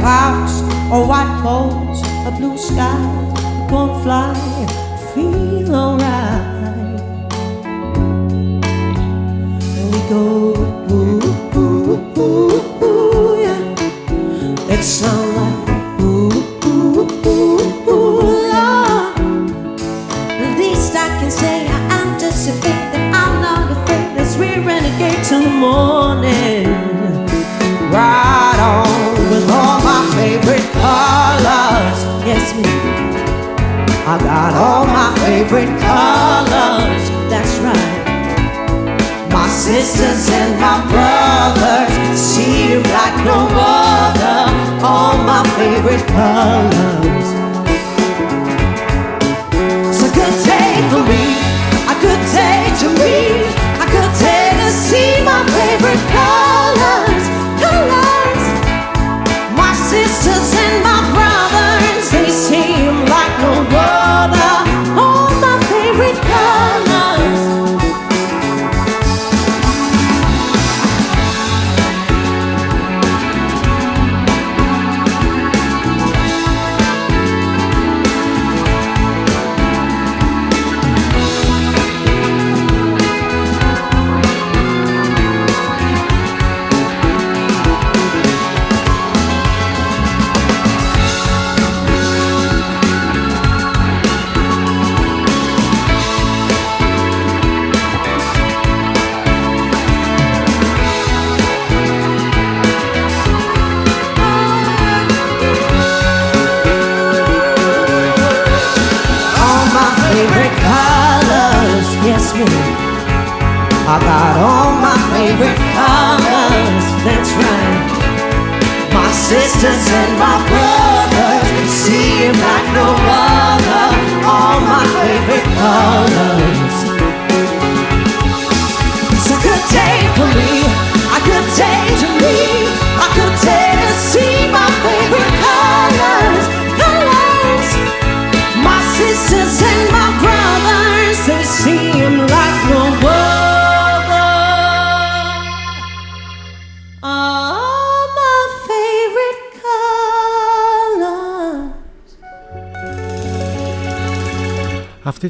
Speaker 5: Clouds or white clouds, a blue sky, gonna fly, feel alright. And we go, ooh, ooh, ooh, ooh, yeah. It sounds like ooh, ooh, ooh, ooh. At least I can say I I'm not afraid. The morning. I got all my favorite colors. That's right. My sisters and my brothers see you like no other. All my favorite colors.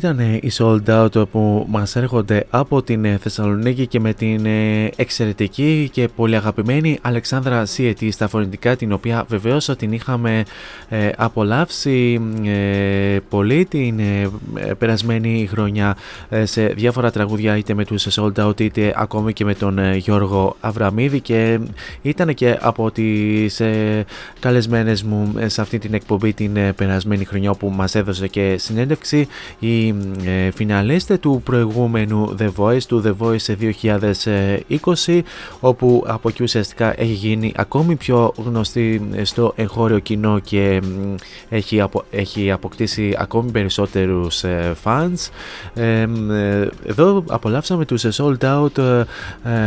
Speaker 2: Ήταν ε, η Sold Out που μας έρχονται από την ε, Θεσσαλονίκη και με την ε, εξαιρετική και πολύ αγαπημένη Αλεξάνδρα Σιετή στα φωνητικά την οποία βεβαίως την είχαμε ε, απολαύσει ε, πολύ την ε, ε, περασμένη χρονιά ε, σε διάφορα τραγούδια είτε με τους Sold Out είτε ακόμη και με τον ε, Γιώργο Αβραμίδη και ήταν και από τις ε, καλεσμένες μου ε, σε αυτή την εκπομπή την ε, περασμένη χρονιά που μας έδωσε και συνέντευξη η ε, φιναλίστε του προηγούμενου The Voice του The Voice 2020 όπου από εκεί ουσιαστικά έχει γίνει ακόμη πιο γνωστή στο εγχώριο κοινό και μ, έχει, απο, έχει αποκτήσει ακόμη περισσότερους ε, fans. Ε, μ, ε, εδώ απολαύσαμε τους ε, Sold Out ε,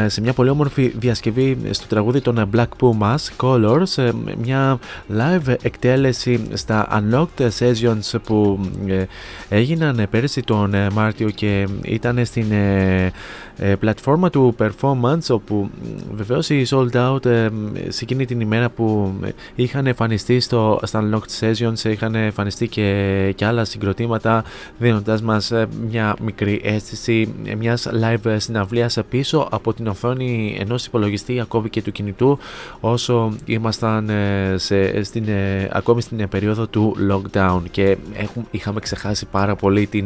Speaker 2: ε, σε μια πολύ όμορφη διασκευή στο τραγούδι των Black Pumas Colors ε, μια live εκτέλεση στα Unlocked Sessions που ε, έγιναν ε, πέρσι τον ε, Μάρτιο και ήταν στην ε, ε, πλατφόρμα του performance όπου μ, βεβαίως οι sold out ε, μ, σε εκείνη την ημέρα που ε, είχαν εμφανιστεί στο, στα Unlocked Sessions είχαν εμφανιστεί και, και άλλα συγκροτήματα δίνοντας μας ε, μια μικρή αίσθηση ε, μιας live συναυλίας πίσω από την οθόνη ενός υπολογιστή ακόμη και του κινητού όσο ήμασταν ε, σε, στην, ε, ακόμη στην ε, περίοδο του lockdown. Και έχουμε, είχαμε ξεχάσει πάρα πολύ την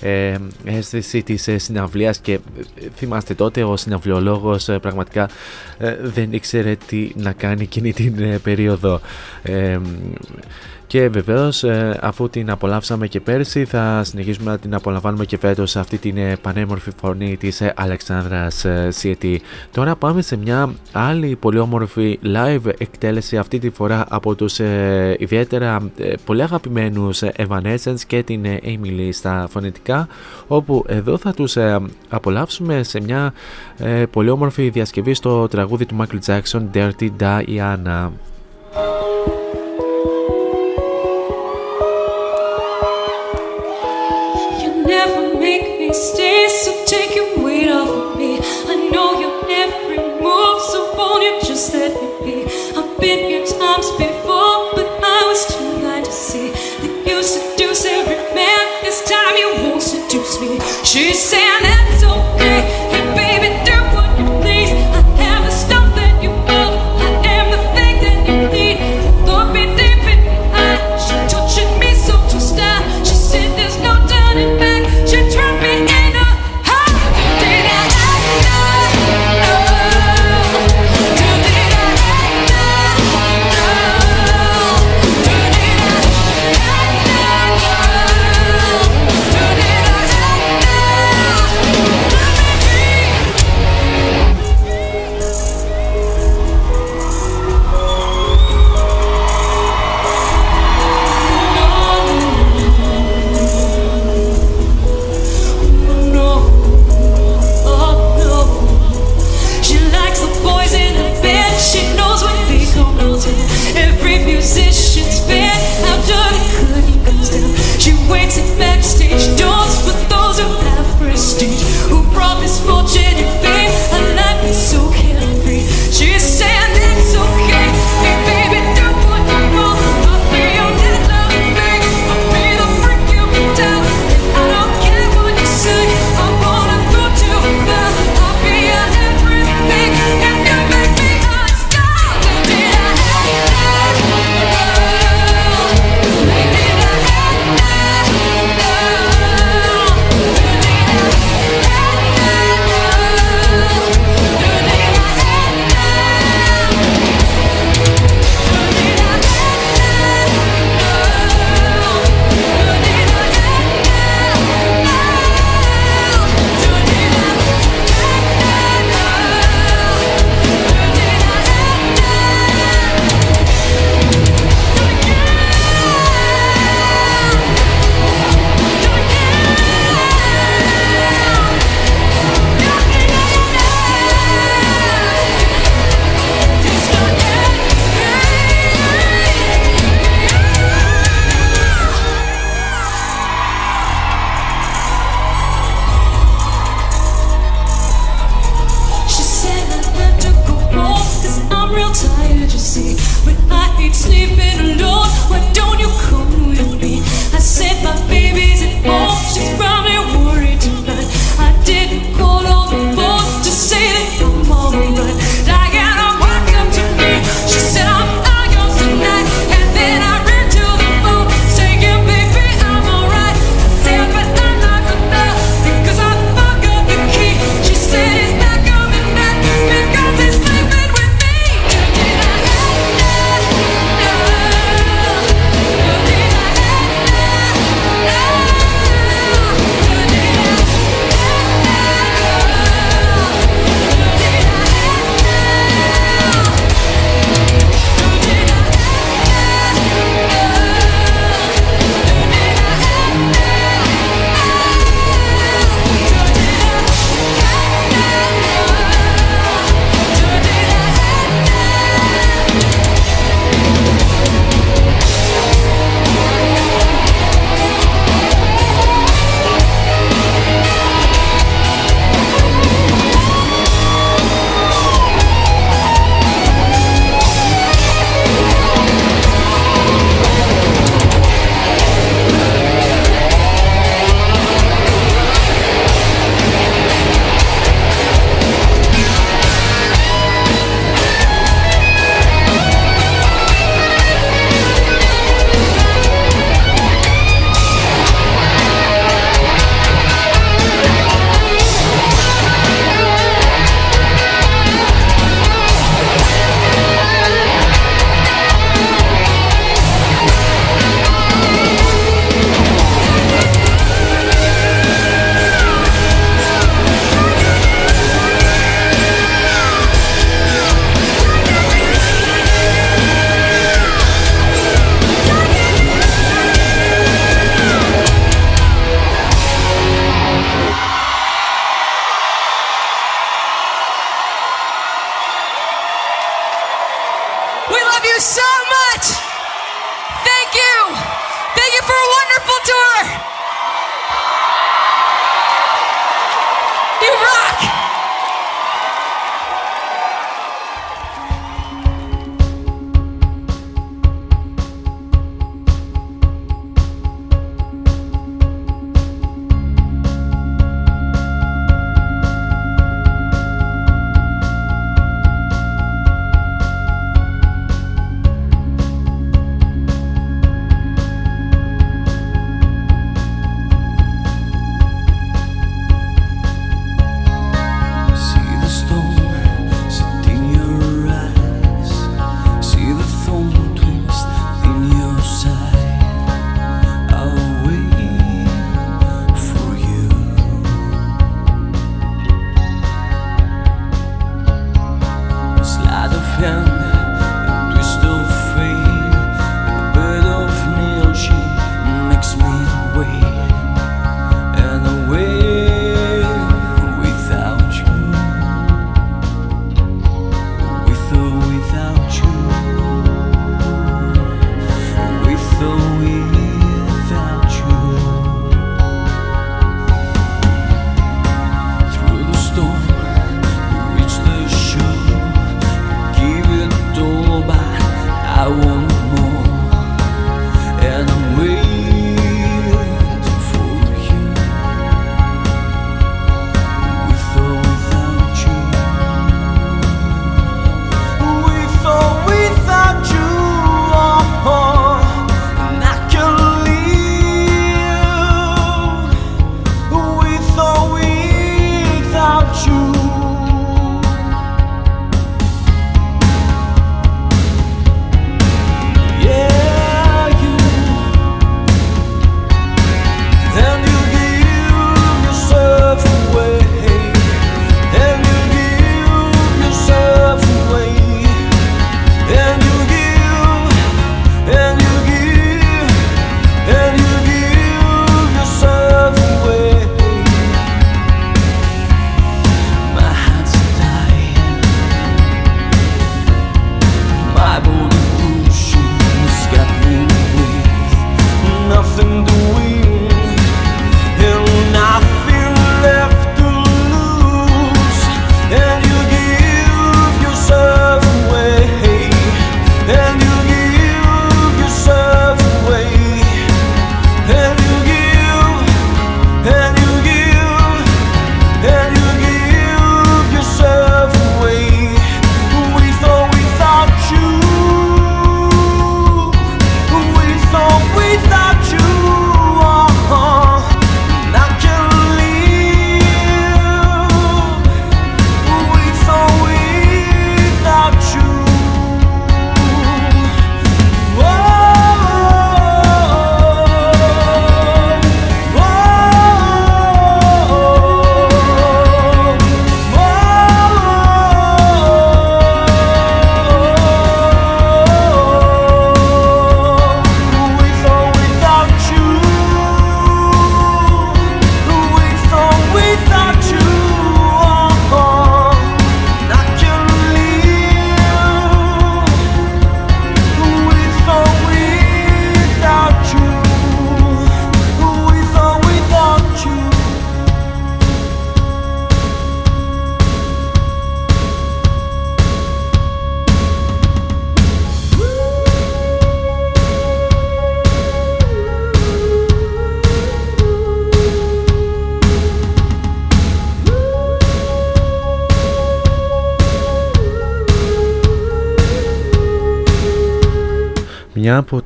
Speaker 2: ε, αίσθηση της ε, συναυλίας και ε, θυμάστε τότε ο συναυλιολόγος ε, πραγματικά ε, δεν ήξερε τι να κάνει εκείνη την ε, περίοδο. Ε, και βεβαίως, αφού την απολαύσαμε και πέρσι, θα συνεχίσουμε να την απολαμβάνουμε και φέτος σε αυτή την ε, πανέμορφη φωνή της Αλεξάνδρας Σιετή. Τώρα πάμε σε μια άλλη πολύ όμορφη live εκτέλεση, αυτή τη φορά από τους ιδιαίτερα ε, πολύ αγαπημένους Evanescence και την ε, Amy Lee στα φωνητικά, όπου εδώ θα του απολαύσουμε σε μια ε, πολύ όμορφη διασκευή στο τραγούδι του Michael Jackson Dirty Diana.
Speaker 11: You never make me stay, so take your weight off of me. I know your every move, so won't you just let me be? I've been here times before, but I was too blind to see that you seduce every man. This time you won't seduce me. She's saying that's okay.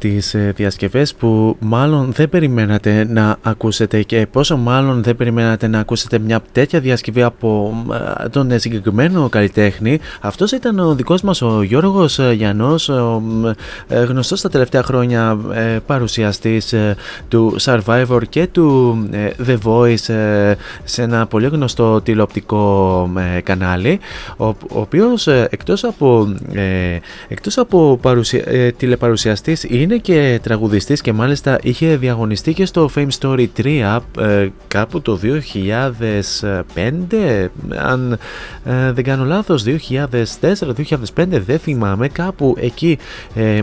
Speaker 2: τις ε, διασκευές που μάλλον δεν περιμένατε να ακούσετε και πόσο μάλλον δεν περιμένατε να ακούσετε μια τέτοια διασκευή από ε, τον ε, συγκεκριμένο καλλιτέχνη. Αυτός ήταν ο δικός μας ο Γιώργος Γιαννός, ο γνωστός τα τελευταία χρόνια παρουσιαστής του Survivor και του The Voice σε ένα πολύ γνωστό τηλεοπτικό κανάλι, ο, οποίος οποίος εκτός από, εκτός είναι και τραγουδιστής και μάλιστα είχε διαγωνιστεί και στο Fame Story 3 ε, κάπου το 2005 αν ε, δεν κάνω λάθος 2004-2005 δεν θυμάμαι κάπου εκεί ε, ε,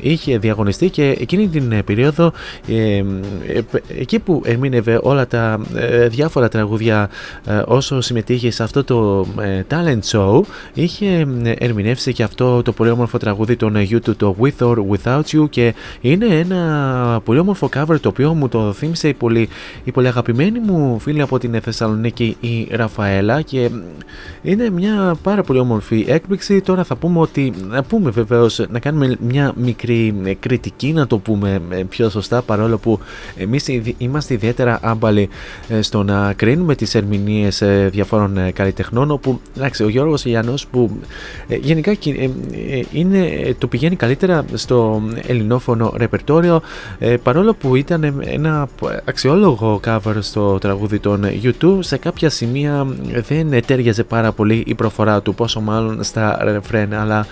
Speaker 2: είχε διαγωνιστεί και εκείνη την ε, περίοδο ε, ε, εκεί που ερμήνευε όλα τα ε, διάφορα τραγούδια ε, όσο συμμετείχε σε αυτό το ε, talent show είχε ε, ερμηνεύσει και αυτό το πολύ όμορφο τραγούδι των ε, YouTube το With or Without You και είναι ένα πολύ όμορφο cover το οποίο μου το θύμισε η πολύ, η πολύ αγαπημένη μου φίλη από την Θεσσαλονίκη η Ραφαέλα. Και είναι μια πάρα πολύ όμορφη έκπληξη. Τώρα θα πούμε ότι να πούμε βεβαίως να κάνουμε μια μικρή ε, κριτική να το πούμε ε, πιο σωστά παρόλο που εμείς ιδι- είμαστε ιδιαίτερα άμπαλοι ε, στο να κρίνουμε τις ερμηνείες ε, διαφόρων ε, καλλιτεχνών όπου εντάξει, ο Γιώργος Ιαννός που ε, γενικά κι- ε, ε, είναι, ε, το πηγαίνει καλύτερα στο ελληνόφωνο ρεπερτόριο ε, παρόλο που ήταν ε, ένα αξιόλογο cover στο τραγούδι των YouTube σε κάποια σημεία ε, δεν ετέριαζε πάρα πολύ η προφορά του πόσο μάλλον στα ρεφρέν αλλά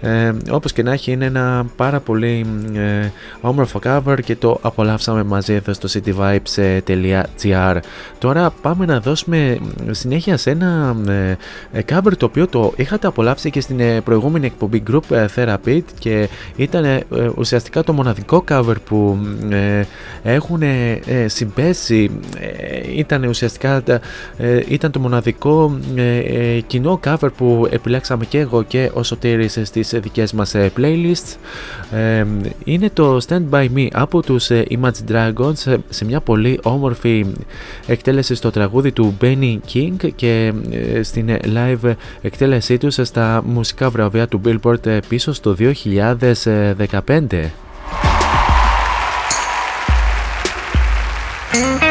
Speaker 2: ε, όπως και να έχει είναι ένα πάρα πολύ ε, όμορφο cover και το απολαύσαμε μαζί εδώ στο cityvibes.gr Τώρα πάμε να δώσουμε συνέχεια σε ένα ε, ε, cover το οποίο το είχατε απολαύσει και στην ε, προηγούμενη εκπομπή Group ε, Therapy και ήταν ε, ε, ουσιαστικά το μοναδικό cover που ε, έχουν ε, ε, συμπέσει ε, ήταν ουσιαστικά τα- ε, ήταν το μοναδικό ε, ε, κοινό cover που επιλέξαμε και εγώ και ο Σωτήρης στις ε, δικές μας ε, playlists Ε, είναι το Stand By Me από τους ε, Imagine Dragons ε, σε μια πολύ όμορφη εκτέλεση στο τραγούδι του Benny King και ε, στην ε, live εκτέλεσή τους στα μουσικά βραβεία του Billboard ε, πίσω στο 2015.
Speaker 12: Mm-hmm.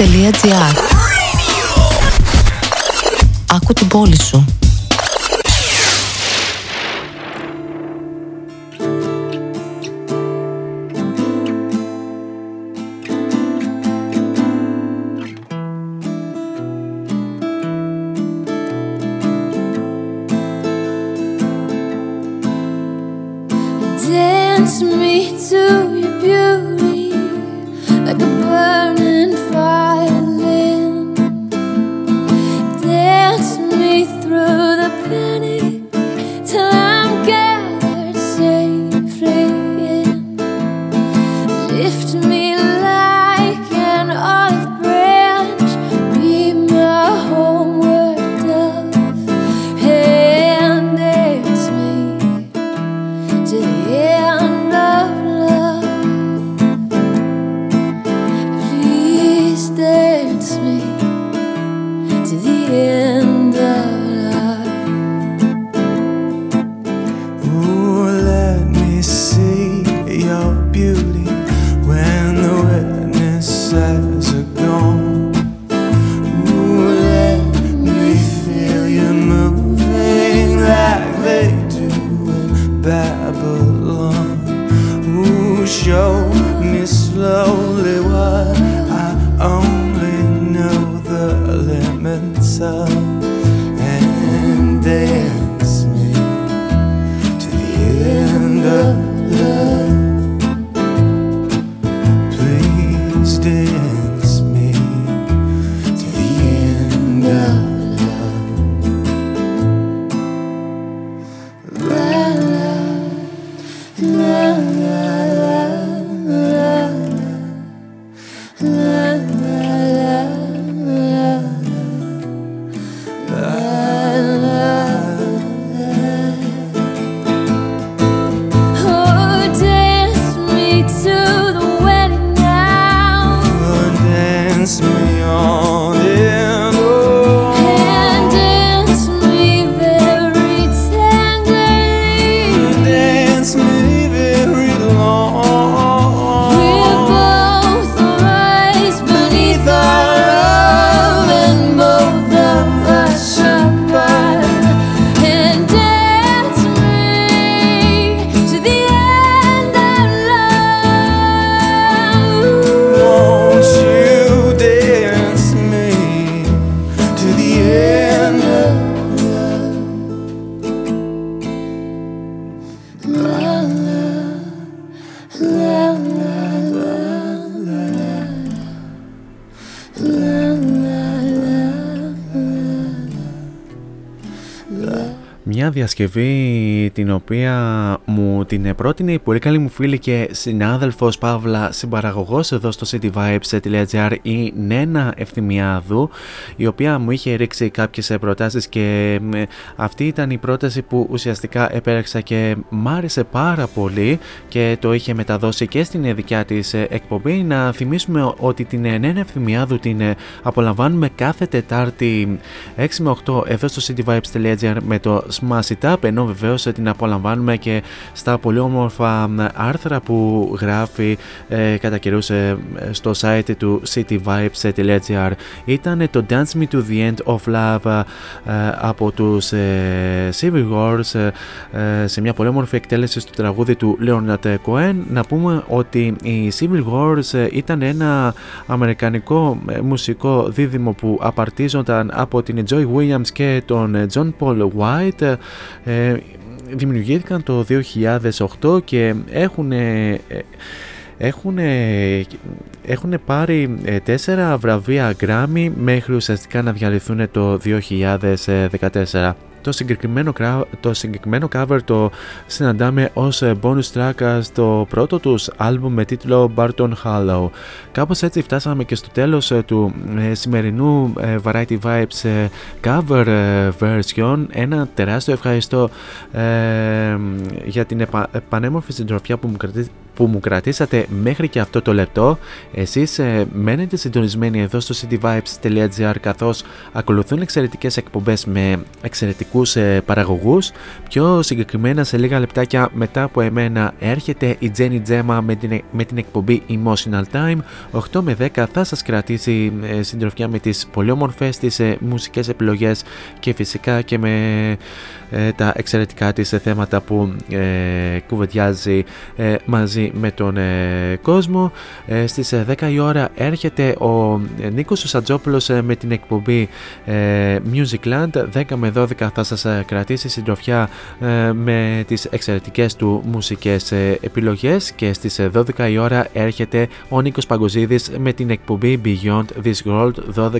Speaker 13: cityvibes.gr Άκου την πόλη σου.
Speaker 2: Μια διασκευή την οποία μου την πρότεινε η πολύ καλή μου φίλη και συνάδελφος Παύλα συμπαραγωγός εδώ στο cityvibes.gr η Νένα Ευθυμιάδου η οποία μου είχε ρίξει κάποιες προτάσεις και ε, αυτή ήταν η πρόταση που ουσιαστικά επέλεξα και μ' άρεσε πάρα πολύ και το είχε μεταδώσει και στην δικιά της ε, εκπομπή. Να θυμίσουμε ότι την ε, Νένα Ευθυμιάδου την ε, απολαμβάνουμε κάθε Τετάρτη 6 με 8 εδώ στο cityvibes.gr με το Smash It Up ενώ βεβαίως ε, την απολαμβάνουμε και στα πολύ όμορφα μ, άρθρα που γράφει ε, κατά καιρούς ε, στο site του cityvibes.gr ήταν το Dance Me to the End of Love ε, από τους ε, Civil Wars ε, ε, σε μια πολύ όμορφη εκτέλεση στο τραγούδι του Leonard Cohen. Να πούμε ότι οι Civil Wars ε, ήταν ένα αμερικανικό ε, μουσικό δίδυμο που απαρτίζονταν από την Joy Williams και τον ε, John Paul White ε, δημιουργήθηκαν το 2008 και έχουν ε, έχουν, έχουν πάρει ε, τέσσερα βραβεία Grammy μέχρι ουσιαστικά να διαλυθούν το 2014. Το συγκεκριμένο, κρα- το συγκεκριμένο cover το συναντάμε ως ε, bonus track ε, στο πρώτο τους άλμπουμ με τίτλο Barton Hollow. Κάπως έτσι φτάσαμε και στο τέλος ε, του ε, σημερινού ε, Variety Vibes ε, cover ε, version. Ένα τεράστιο ευχαριστώ ε, για την επα- πανέμορφη συντροφιά που μου, κρατή- που μου κρατήσατε μέχρι και αυτό το λεπτό. Εσείς ε, μένετε συντονισμένοι εδώ στο cityvibes.gr καθώς ακολουθούν εξαιρετικές εκπομπές με εξαιρετικούς ε, παραγωγούς. Πιο συγκεκριμένα σε λίγα λεπτάκια μετά από εμένα έρχεται η Jenny Gemma με την, με την εκπομπή Emotional Time. 8 με 10 θα σας κρατήσει ε, συντροφιά με τις πολύ όμορφες τις ε, μουσικές επιλογές και φυσικά και με ε, τα εξαιρετικά της ε, θέματα που ε, κουβεντιάζει ε, μαζί με τον ε, κόσμο. Ε, στις ε, 10 η ώρα έρχεται ο ε, Νίκος Σαντζόπουλος ε, με την εκπομπή ε, Musicland. 10 με 12 θα σας ε, κρατήσει συντροφιά ε, με τις εξαιρετικές του μουσικές ε, επιλογές και στις ε, 12 η ώρα έρχεται ο Νίκος Παγκοζίδης με την εκπομπή Beyond This World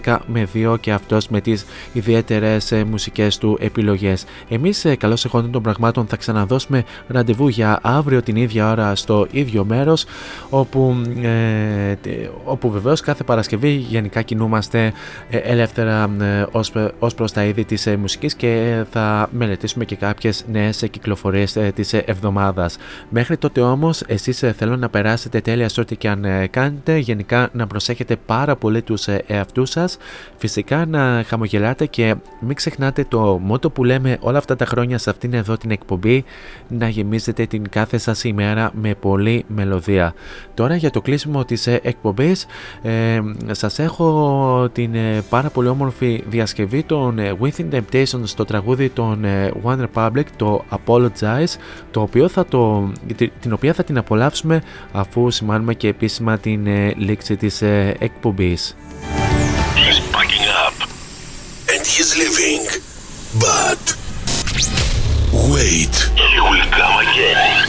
Speaker 2: 12 με 2 και αυτός με τις ιδιαίτερες ε, μουσικές του επιλογές. Εμείς ε, καλώς εχόντων των πραγμάτων θα ξαναδώσουμε ραντεβού για αύριο την ίδια ώρα στο ίδιο μέρος όπου, ε, τε- όπου βεβαίως κάθε Παρασκευή γενικά κινούμαστε ε, ελεύθερα ε, ως, ως προς τα είδη της ε, μουσικής και θα μελετήσουμε και κάποιες νέες ε, κυκλοφορίες ε, της ε, εβδομάδας. Μέχρι τότε όμως εσείς ε, θέλω να περάσετε τέλεια σε ό,τι και αν ε, κάνετε, γενικά να προσέχετε πάρα πολύ τους ε, εαυτούς σας, φυσικά να χαμογελάτε και μην ξεχνάτε το μότο που λέμε όλα αυτά τα χρόνια σε αυτήν εδώ την εκπομπή να γεμίζετε την κάθε σας ημέρα με πολλή μελωδία. Τώρα για το κλείσιμο της ε, εκπομπής ε, σας έχω την ε, πάρα πολύ όμορφη διασκευή των ε, Within Temptation στο τραγούδι των ε, One Republic το Apologize το οποίο θα το, τη- την οποία θα την απολαύσουμε αφού σημάνουμε και επίσημα την ε, λήξη της ε, εκπομπής.
Speaker 4: He's packing up and he's leaving. But wait, he will come again.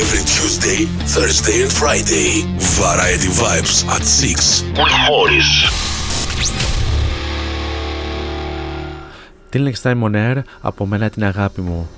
Speaker 4: Every Tuesday, Thursday, and Friday, Variety Vibes at 6 with Morris.
Speaker 2: Till next time on air, από μένα την αγάπη μου.